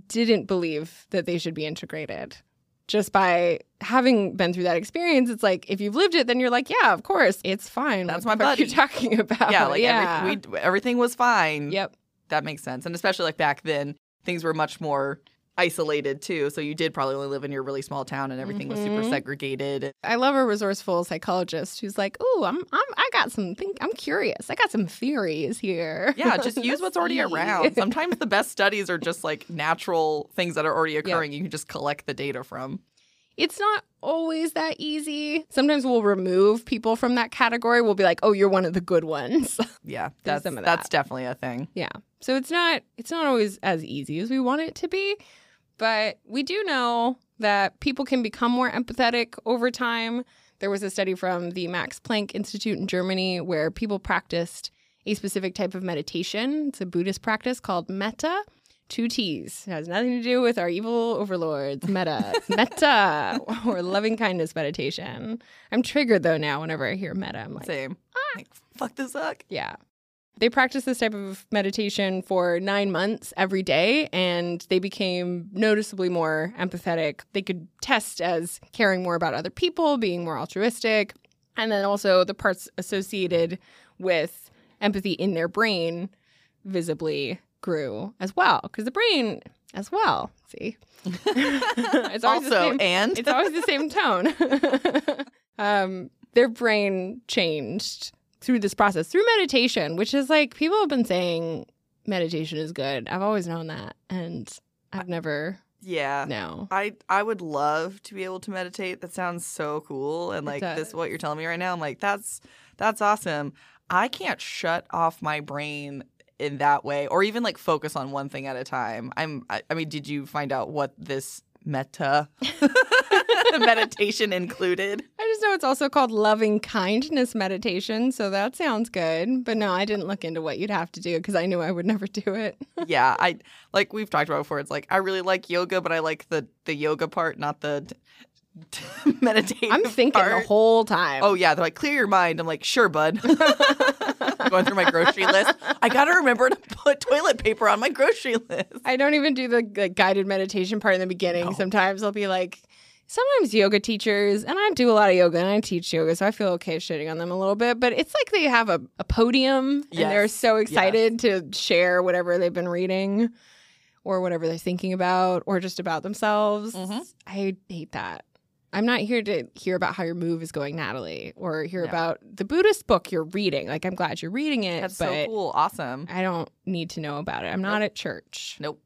didn't believe that they should be integrated. Just by having been through that experience, it's like if you've lived it, then you're like, yeah, of course, it's fine. That's what my buddy. you talking about? Yeah, like yeah. Every, we, everything was fine. yep. That makes sense. And especially like back then, things were much more isolated too. So you did probably only live in your really small town and everything was super Mhm. segregated. I love a resourceful psychologist who's like, "Ooh, I'm, I'm, I got some think. I'm curious. I got some theories here. Yeah, just use what's already around. Sometimes the best studies are just like natural things that are already occurring. You can just collect the data from. It's not always that easy. Sometimes we'll remove people from that category. We'll be like, "Oh, you're one of the good ones." Yeah, that's of that's definitely a thing. Yeah. So it's not it's not always as easy as we want it to be, but we do know that people can become more empathetic over time. There was a study from the Max Planck Institute in Germany where people practiced a specific type of meditation. It's a Buddhist practice called metta. Two T's. It has nothing to do with our evil overlords. Metta. It's metta or loving kindness meditation. I'm triggered though now whenever I hear metta. I'm like, Same. Ah. Like, fuck this suck. yeah. They practiced this type of meditation for nine months every day, and they became noticeably more empathetic. They could test as caring more about other people, being more altruistic, and then also the parts associated with empathy in their brain visibly grew as well. Because the brain, as well, see, it's always the also, same- and it's always the same tone. um, their brain changed through this process, through meditation, which is like people have been saying meditation is good. I've always known that. And I've never, yeah. no. I I would love to be able to meditate. That sounds so cool. And like this what you're telling me right now, I'm like, that's that's awesome. I can't shut off my brain in that way or even like focus on one thing at a time. I'm I, I mean, did you find out what this metta meditation included? I just know it's also called loving kindness meditation. So that sounds good. But no, I didn't look into what you'd have to do because I knew I would never do it. yeah, I like we've talked about before. It's like I really like yoga, but I like the the yoga part, not the meditative. I'm thinking part. the whole time. Oh yeah, they're like clear your mind. I'm like, sure, bud. Going through my grocery list. I gotta remember to put toilet paper on my grocery list. I don't even do the like, guided meditation part in the beginning. No. Sometimes I'll be like, sometimes yoga teachers, and I do a lot of yoga and I teach yoga, so I feel okay shitting on them a little bit. But it's like they have a, a podium and they're so excited to share whatever they've been reading or whatever they're thinking about or just about themselves. Mhm. I hate that. I'm not here to hear about how your move is going, Natalie, or hear No. about the Buddhist book you're reading. Like, I'm glad you're reading it, That's so cool. Awesome. I don't need to know about it. I'm not Nope. at church. Nope.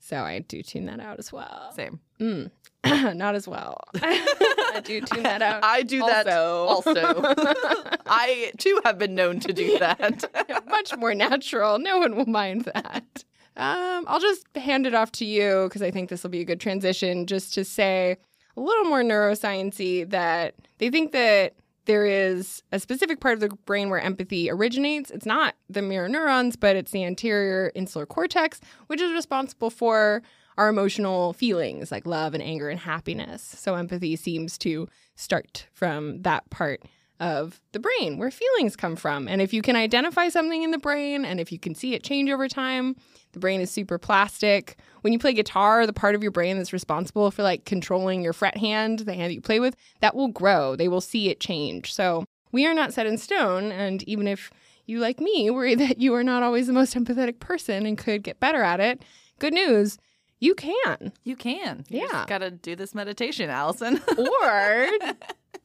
So I do tune that out as well. Same. Mm. not as well. I do tune that out. I do that also. also. I too have been known to do that. Much more natural. No one will mind that. Um, I'll just hand it off to you because I think this will be a good transition just to say a little more neurosciency that they think that there is a specific part of the brain where empathy originates. It's not the mirror neurons, but it's the anterior insular cortex, which is responsible for our emotional feelings like love and anger and happiness. So empathy seems to start from that part of the brain where feelings come from. And if you can identify something in the brain and if you can see it change over time, the brain is super plastic. When you play guitar, the part of your brain that's responsible for like controlling your fret hand, the hand that you play with, that will grow. They will see it change. So we are not set in stone. And even if you, like me, worry that you are not always the most empathetic person and could get better at it, good news, you can. You can. You Yeah. just gotta do this meditation, Allison. Or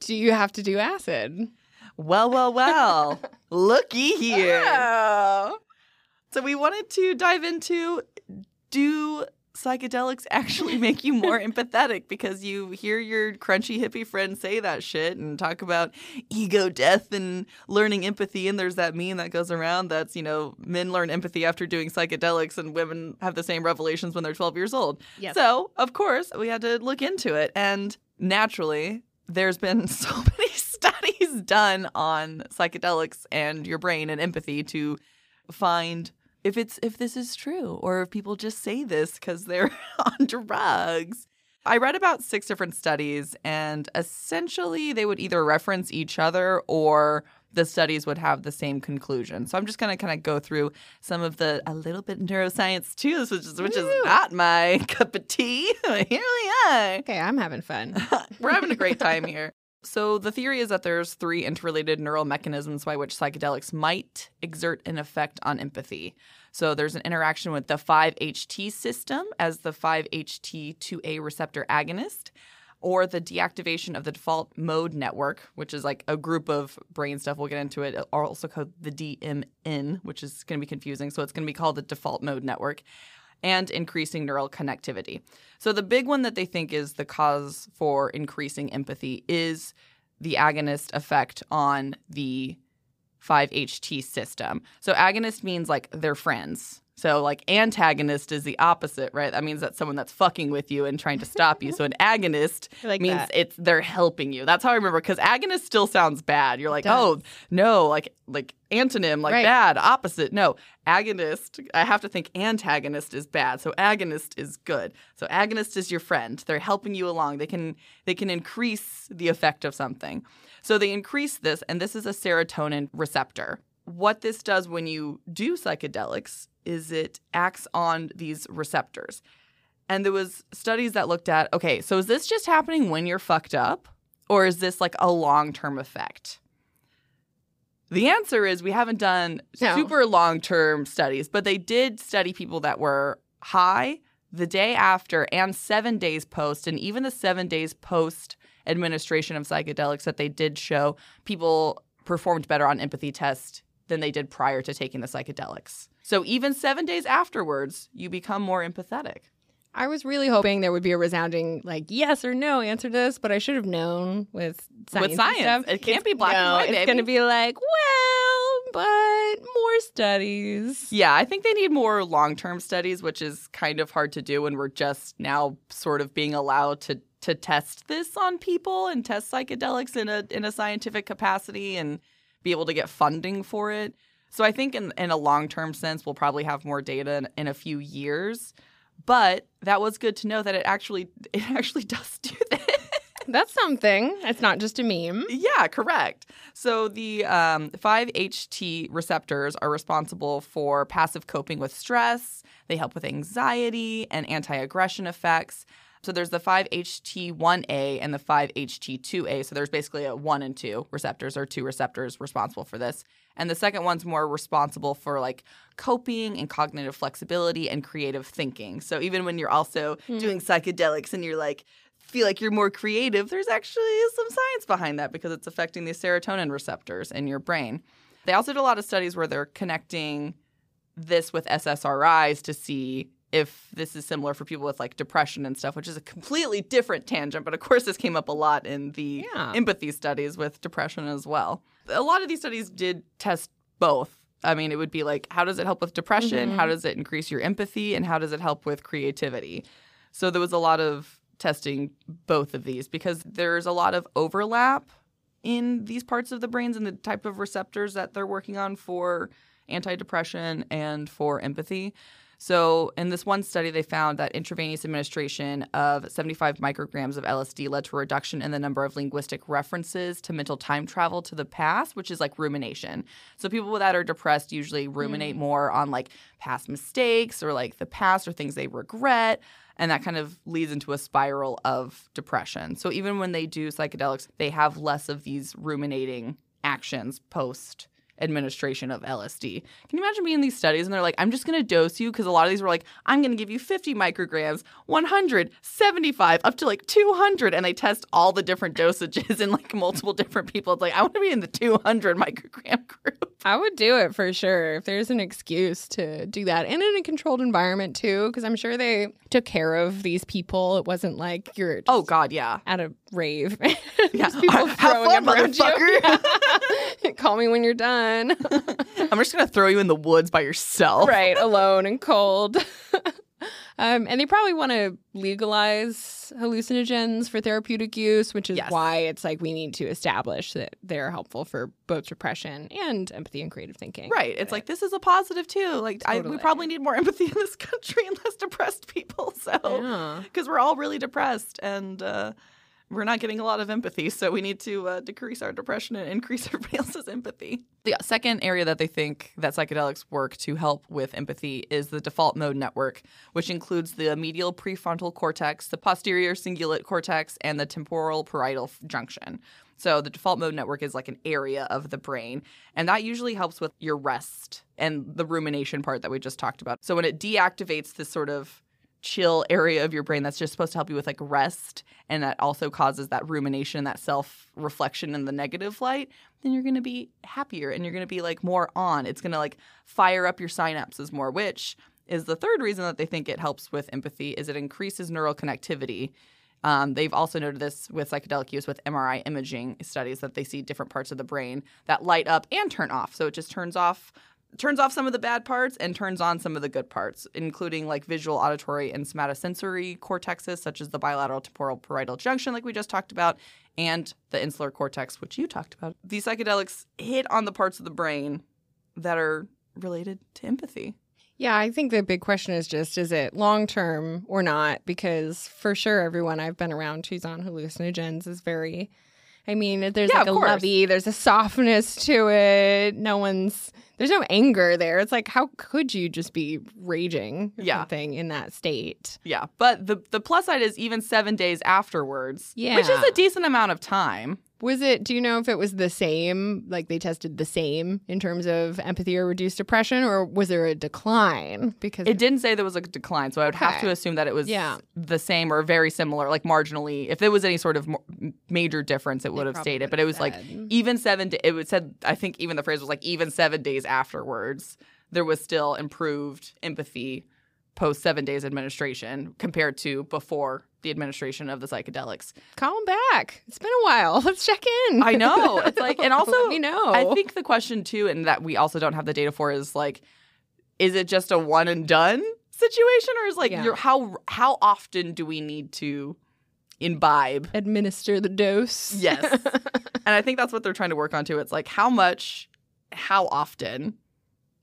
do you have to do acid? well, well, well. Looky here. Oh. So we wanted to dive into do psychedelics actually make you more empathetic because you hear your crunchy hippie friend say that shit and talk about ego death and learning empathy and there's that meme that goes around that's you know men learn empathy after doing psychedelics and women have the same revelations when they're 12 years old Yes. so of course we had to look into it and naturally there's been so many studies done on psychedelics and your brain and empathy to find if it's if this is true or if people just say this because they're on drugs. I read about six different studies, and essentially they would either reference each other or the studies would have the same conclusion. So I'm just gonna kind of go through some of the a little bit neuroscience too, which is which is not my cup of tea. Here we are. Okay, I'm having fun. We're having a great time here. So the theory is that there's three interrelated neural mechanisms by which psychedelics might exert an effect on empathy. So there's an interaction with the 5-HT system as the 5-HT2A receptor agonist or the deactivation of the default mode network, which is like a group of brain stuff. We'll get into it. Also called the DMN, which is going to be confusing. So it's going to be called the default mode network and increasing neural connectivity. So the big one that they think is the cause for increasing empathy is the agonist effect on the 5-HT system. So agonist means like they're friends. So like antagonist is the opposite, right? That means that someone that's fucking with you and trying to stop you. So an agonist like means that. it's they're helping you. That's how I remember because agonist still sounds bad. You're like, oh no, like like antonym, like Right. bad, opposite. No, agonist. I have to think antagonist is bad. So agonist is good. So agonist is your friend. They're helping you along. They can they can increase the effect of something. So they increase this, and this is a serotonin receptor. What this does when you do psychedelics is it acts on these receptors. And there was studies that looked at, okay, so is this just happening when you're fucked up or is this like a long-term effect? The answer is we haven't done No. super long-term studies, but they did study people that were high the day after and 7 days post and even the 7 days post administration of psychedelics that they did show people performed better on empathy test than they did prior to taking the psychedelics. So even 7 days afterwards, you become more empathetic. I was really hoping there would be a resounding like yes or no answer to this, but I should have known with science. and science. stuff. It can't It's- be black and no, white, It's baby. going to be like well, but more studies. Yeah, I think they need more long term studies, which is kind of hard to do when we're just now sort of being allowed to to test this on people and test psychedelics in a in a scientific capacity and be able to get funding for it. So I think in in a long term sense, we'll probably have more data in, in a few years. But that was good to know that it actually it actually does do this. That's something. It's not just a meme. Yeah, correct. So the um, 5-HT receptors are responsible for passive coping with stress. They help with anxiety and anti-aggression effects. So there's the 5-HT1A and the 5-HT2A. So there's basically a 1 and 2 receptors or two receptors responsible for this. And the second one's more responsible for like coping and cognitive flexibility and creative thinking. So even when you're also Hmm. doing psychedelics and you're like feel like you're more creative, there's actually some science behind that because it's affecting the serotonin receptors in your brain. They also did a lot of studies where they're connecting this with SSRIs to see if this is similar for people with like depression and stuff, which is a completely different tangent. But of course, this came up a lot in the Yeah. empathy studies with depression as well. A lot of these studies did test both. I mean, it would be like, how does it help with depression? How mm-hmm. does it increase your empathy? And how does it help with creativity? So there was a lot of testing both of these because there's a lot of overlap in these parts of the brains and the type of receptors that they're working on for antidepressant and for empathy. So, in this one study, they found that intravenous administration of 75 micrograms of LSD led to a reduction in the number of linguistic references to mental time travel to the past, which is like rumination. So, people that are depressed usually ruminate mm. more on like past mistakes or like the past or things they regret. And that kind of leads into a spiral of depression. So, even when they do psychedelics, they have less of these ruminating actions post administration of LSD. Can you imagine being in these studies and they're like, I'm just going to dose you? Because a lot of these were like, I'm going to give you 50 micrograms, 100, 75, up to like 200. And they test all the different dosages in like multiple different people. It's like, I want to be in the 200 microgram group. I would do it for sure if there's an excuse to do that and in a controlled environment too, because I'm sure they took care of these people. It wasn't like you're Oh, God, yeah. at a rave. Yeah. People Have throwing fun, motherfucker. Yeah. Call me when you're done. I'm just going to throw you in the woods by yourself. right, alone and cold. um, and they probably want to legalize hallucinogens for therapeutic use, which is Yes. why it's like we need to establish that they're helpful for both depression and empathy and creative thinking. Right. It's like this is a positive too. Like I, we probably need more empathy in this country and less depressed people. So Yeah. because we're all really depressed and uh, we're not getting a lot of empathy, so we need to uh, decrease our depression and increase everybody else's empathy. The second area that they think that psychedelics work to help with empathy is the default mode network, which includes the medial prefrontal cortex, the posterior cingulate cortex, and the temporal parietal junction. So the default mode network is like an area of the brain, and that usually helps with your rest and the rumination part that we just talked about. So when it deactivates this sort of chill area of your brain that's just supposed to help you with like rest and that also causes that rumination that self reflection in the negative light then you're going to be happier and you're going to be like more on it's going to like fire up your synapses more which is the third reason that they think it helps with empathy is it increases neural connectivity um, they've also noted this with psychedelic use with MRI imaging studies that they see different parts of the brain that light up and turn off. So it just turns off turns off some of the bad parts and turns on some of the good parts, including like visual, auditory, and somatosensory cortexes, such as the bilateral temporal parietal junction, like we just talked about, and the insular cortex, which you talked about. These psychedelics hit on the parts of the brain that are related to empathy. Yeah, I think the big question is just is it long term or not? Because for sure, everyone I've been around who's on hallucinogens is very, I mean, there's Yeah, like a course. there's a softness to it. No one's, there's no anger there. It's like, how could you just be raging Yeah. something in that state? Yeah, but the the plus side is even seven days afterwards, yeah. which is a decent amount of time. Was it, do you know if it was the same, like they tested the same in terms of empathy or reduced depression, or was there a decline? Because It didn't say there was a decline, so I would have to assume that it was Yeah. the same or very similar, like marginally. If there was any sort of major difference, it would have stated. But it was like even seven. It would said. I think even the phrase was like even seven days afterwards, there was still improved empathy post seven days administration compared to before the administration of the psychedelics. call him back. It's been a while. Let's check in. I know. It's like, and also, Let me know. I think the question too, and that we also don't have the data for, is like, is it just a one and done situation, or is like, Yeah. how how often do we need to imbibe? administer the dose. Yes, and I think that's what they're trying to work on too. It's like how much, how often,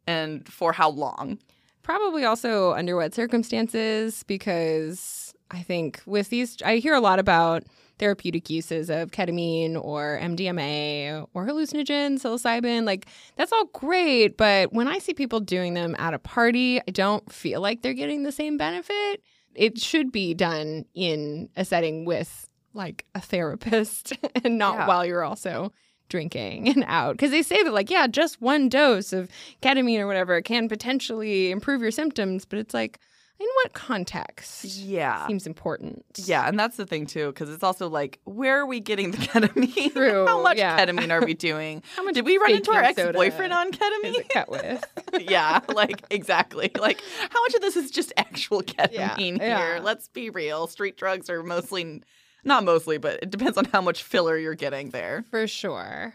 and for how long. Probably also under what circumstances, because I think with these, I hear a lot about therapeutic uses of ketamine or MDMA or hallucinogen, psilocybin. Like, that's all great. But when I see people doing them at a party, I don't feel like they're getting the same benefit. It should be done in a setting with like a therapist and not Yeah. while you're also drinking and out because they say that like yeah just one dose of ketamine or whatever can potentially improve your symptoms but it's like in what context Yeah. seems important Yeah, and that's the thing too, because it's also like, where are we getting the ketamine? True, How much yeah. ketamine are we doing? How much Did we run into our ex-boyfriend on ketamine? cut with yeah, like exactly. Like how much of this is just actual ketamine yeah. here? Let's be real. Street drugs are mostly not mostly, but it depends on how much filler you're getting there. for sure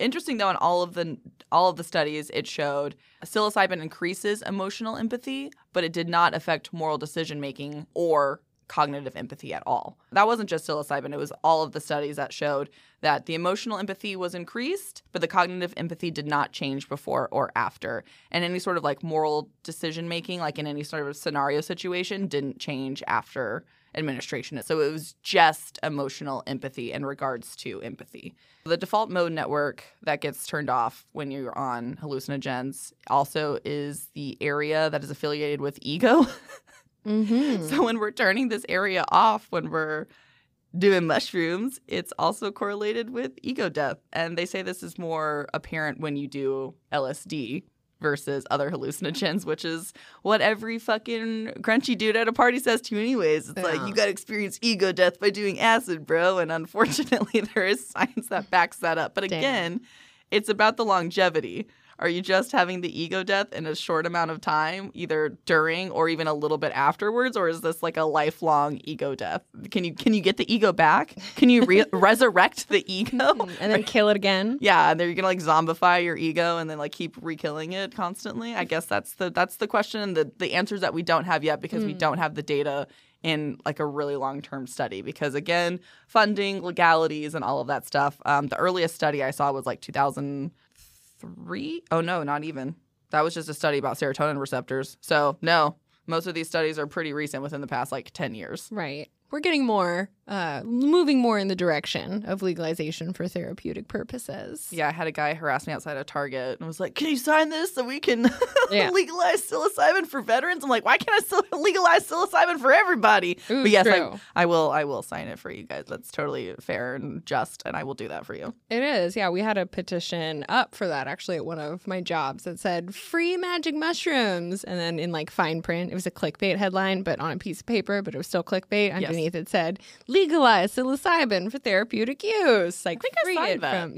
Interesting though, in all of the all of the studies, it showed psilocybin increases emotional empathy, but it did not affect moral decision making or cognitive empathy at all. That wasn't just psilocybin; it was all of the studies that showed that the emotional empathy was increased, but the cognitive empathy did not change before or after. And any sort of like moral decision making, like in any sort of scenario situation, didn't change after administration. So it was just emotional empathy in regards to empathy. The default mode network that gets turned off when you're on hallucinogens also is the area that is affiliated with ego. mm-hmm. so when we're turning this area off when we're doing mushrooms, it's also correlated with ego death. And they say this is more apparent when you do LSD versus other hallucinogens, which is what every fucking crunchy dude at a party says to you anyways. It's like you gotta experience ego death by doing acid, bro. And unfortunately there is science that backs that up. But Damn. again, it's about the longevity. Are you just having the ego death in a short amount of time, either during or even a little bit afterwards, or is this like a lifelong ego death? Can you can you get the ego back? Can you re- resurrect the ego? and then kill it again Yeah, and then you're gonna like zombify your ego and then like keep re-killing it constantly. I guess that's the that's the question and the the answers that we don't have yet because we Mm. don't have the data in like a really long term study. Because again, funding, legalities, and all of that stuff. Um, the earliest study I saw was like 2003. Oh no, not even. That was just a study about serotonin receptors. So no, most of these studies are pretty recent, within the past like 10 years. right we're getting more uh moving more in the direction of legalization for therapeutic purposes Yeah, I had a guy harass me outside of Target and was like, "Can you sign this so we can Yeah. legalize psilocybin for veterans?" I'm like, "Why can't I still legalize psilocybin for everybody?" Ooh, but yes, I. I will. I will sign it for you guys. That's totally fair and just, and I will do that for you. It is. Yeah, we had a petition up for that actually at one of my jobs that said free magic mushrooms. And then in like fine print, it was a clickbait headline, but on a piece of paper, but it was still clickbait. Underneath it said legalize psilocybin for therapeutic use. Like think I free signed it that. from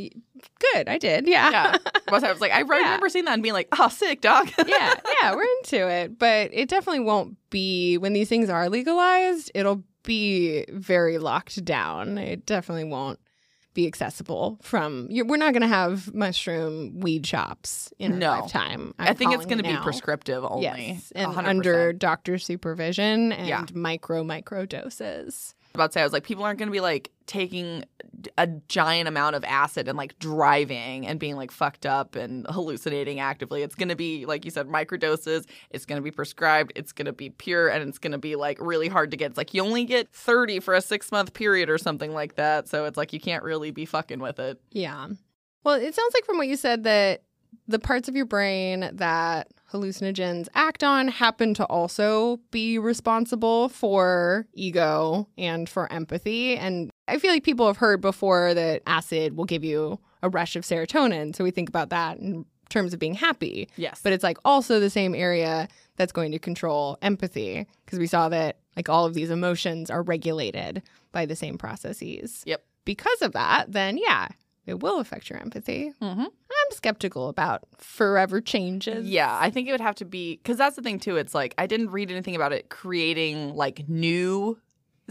Good, I did. Yeah. Yeah, But I was like, I remember seeing that and being like, "Oh, sick, dog." yeah, yeah, we're into it. But it definitely won't be when these things are legalized, it'll be very locked down. It definitely won't be accessible from you we're not going to have mushroom weed shops in No. our lifetime. I I'm think it's going it to be prescriptive only. Yes, and 100%. under doctor supervision and Yeah. micro micro doses. About to say, I was like, people aren't going to be like taking a giant amount of acid and like driving and being like fucked up and hallucinating actively. It's going to be, like you said, microdoses. It's going to be prescribed. It's going to be pure and it's going to be like really hard to get. It's like you only get 30 for a six month period or something like that. So it's like you can't really be fucking with it. Yeah. Well, it sounds like from what you said that the parts of your brain that hallucinogens act on happen to also be responsible for ego and for empathy. And I feel like people have heard before that acid will give you a rush of serotonin. So we think about that in terms of being happy. Yes. But it's like also the same area that's going to control empathy because we saw that like all of these emotions are regulated by the same processes. Yep. Because of that, then yeah, it will affect your empathy. mm-hmm. I'm skeptical about forever changes. Yeah, I think it would have to be because that's the thing too. It's like I didn't read anything about it creating like new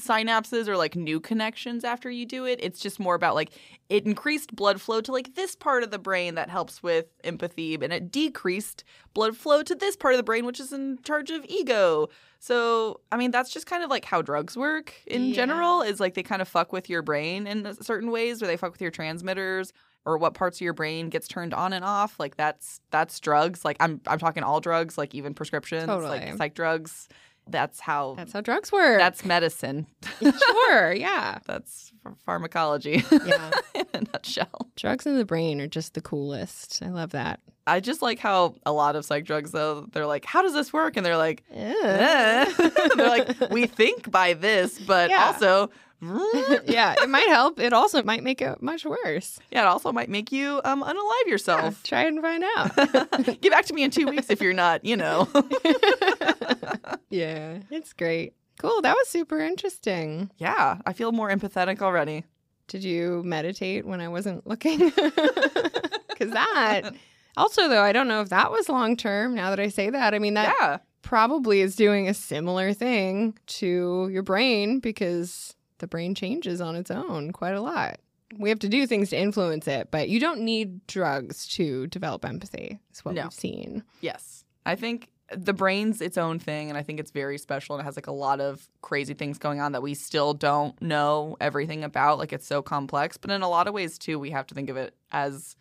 synapses or like new connections after you do it. It's just more about like it increased blood flow to like this part of the brain that helps with empathy, and it decreased blood flow to this part of the brain, which is in charge of ego. So, I mean, that's just kind of like how drugs work in Yeah. general, is like they kind of fuck with your brain in certain ways, where they fuck with your transmitters or what parts of your brain gets turned on and off. Like that's that's drugs. Like I'm I'm talking all drugs, like even prescriptions, like psych drugs. That's how That's how drugs work. that's medicine. sure, yeah. that's pharmacology Yeah. in a nutshell. Drugs in the brain are just the coolest. I love that. I just like how a lot of psych drugs though they're like, how does this work? And they're like, eh. they're like, we think by this, but Yeah. also. yeah, it might help. It also might make it much worse. Yeah, it also might make you um, unalive Yeah, yourself. try and find out. Get back to me in two weeks if you're not, you know. yeah, it's great. Cool. That was super interesting. yeah, I feel more empathetic already. Did you meditate when I wasn't looking? Because that. Also, though, I don't know if that was long term. Now that I say that, I mean that yeah. probably is doing a similar thing to your brain because the brain changes on its own quite a lot. We have to do things to influence it, but you don't need drugs to develop empathy. Is what No. we've seen. Yes. I think the brain's its own thing and I think it's very special and it has like a lot of crazy things going on that we still don't know everything about. Like it's so complex, but in a lot of ways too, we have to think of it as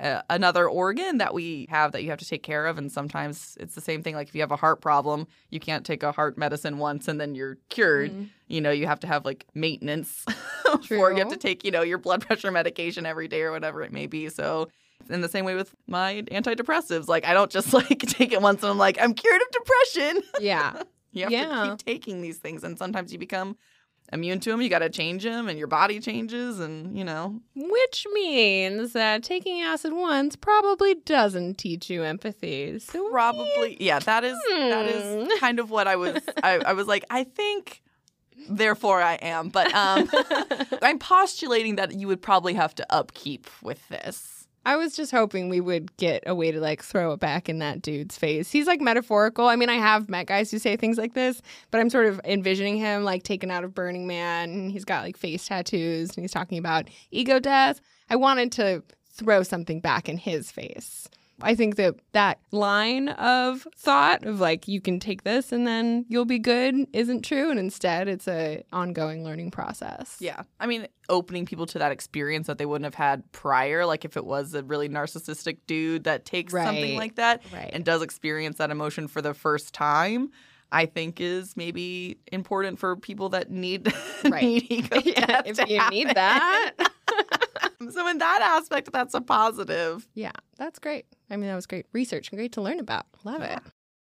uh, another organ that we have that you have to take care of and sometimes it's the same thing like if you have a heart problem you can't take a heart medicine once and then you're cured Mhm. you know you have to have like maintenance or you have to take you know your blood pressure medication every day or whatever it may be so in the same way with my antidepressives like i don't just like take it once and i'm like i'm cured of depression Yeah. you have Yeah. to keep taking these things and sometimes you become immune to them you got to change them and your body changes and you know Which means that taking acid once probably doesn't teach you empathy. So probably yeah that is that is Hmm. kind of what i was I, I was like i think therefore i am but um i'm postulating that you would probably have to upkeep with this I was just hoping we would get a way to like throw it back in that dude's face. He's like metaphorical. I mean, I have met guys who say things like this, but I'm sort of envisioning him like taken out of Burning Man and he's got like face tattoos and he's talking about ego death. I wanted to throw something back in his face. I think that that line of thought of like you can take this and then you'll be good isn't true and instead it's a ongoing learning process. yeah i mean opening people to that experience that they wouldn't have had prior like if it was a really narcissistic dude that takes something like that Right. and does experience that emotion for the first time I think is maybe important for people that need, Right. need ego Yeah, if you need that. so in that aspect, that's a positive. Yeah, that's great. I mean, that was great research and great to learn about. Love Yeah. it.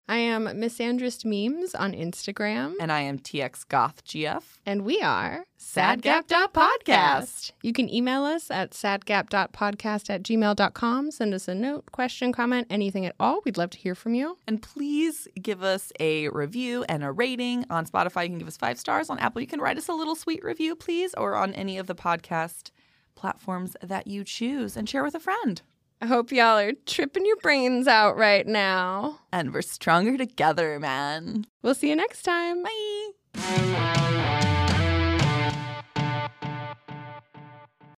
I am Misandrist Memes on Instagram, And I am TX Goth GF. and we are Sadgap.podcast. You can email us at sadgap.podcast at gmail.com. Send us a note, question, comment, anything at all. We'd love to hear from you. And please give us a review and a rating on Spotify. You can give us five stars. On Apple, you can write us a little sweet review, please, or on any of the podcast platforms that you choose and share with a friend. I hope y'all are tripping your brains out right now. And we're stronger together, man. We'll see you next time. Bye.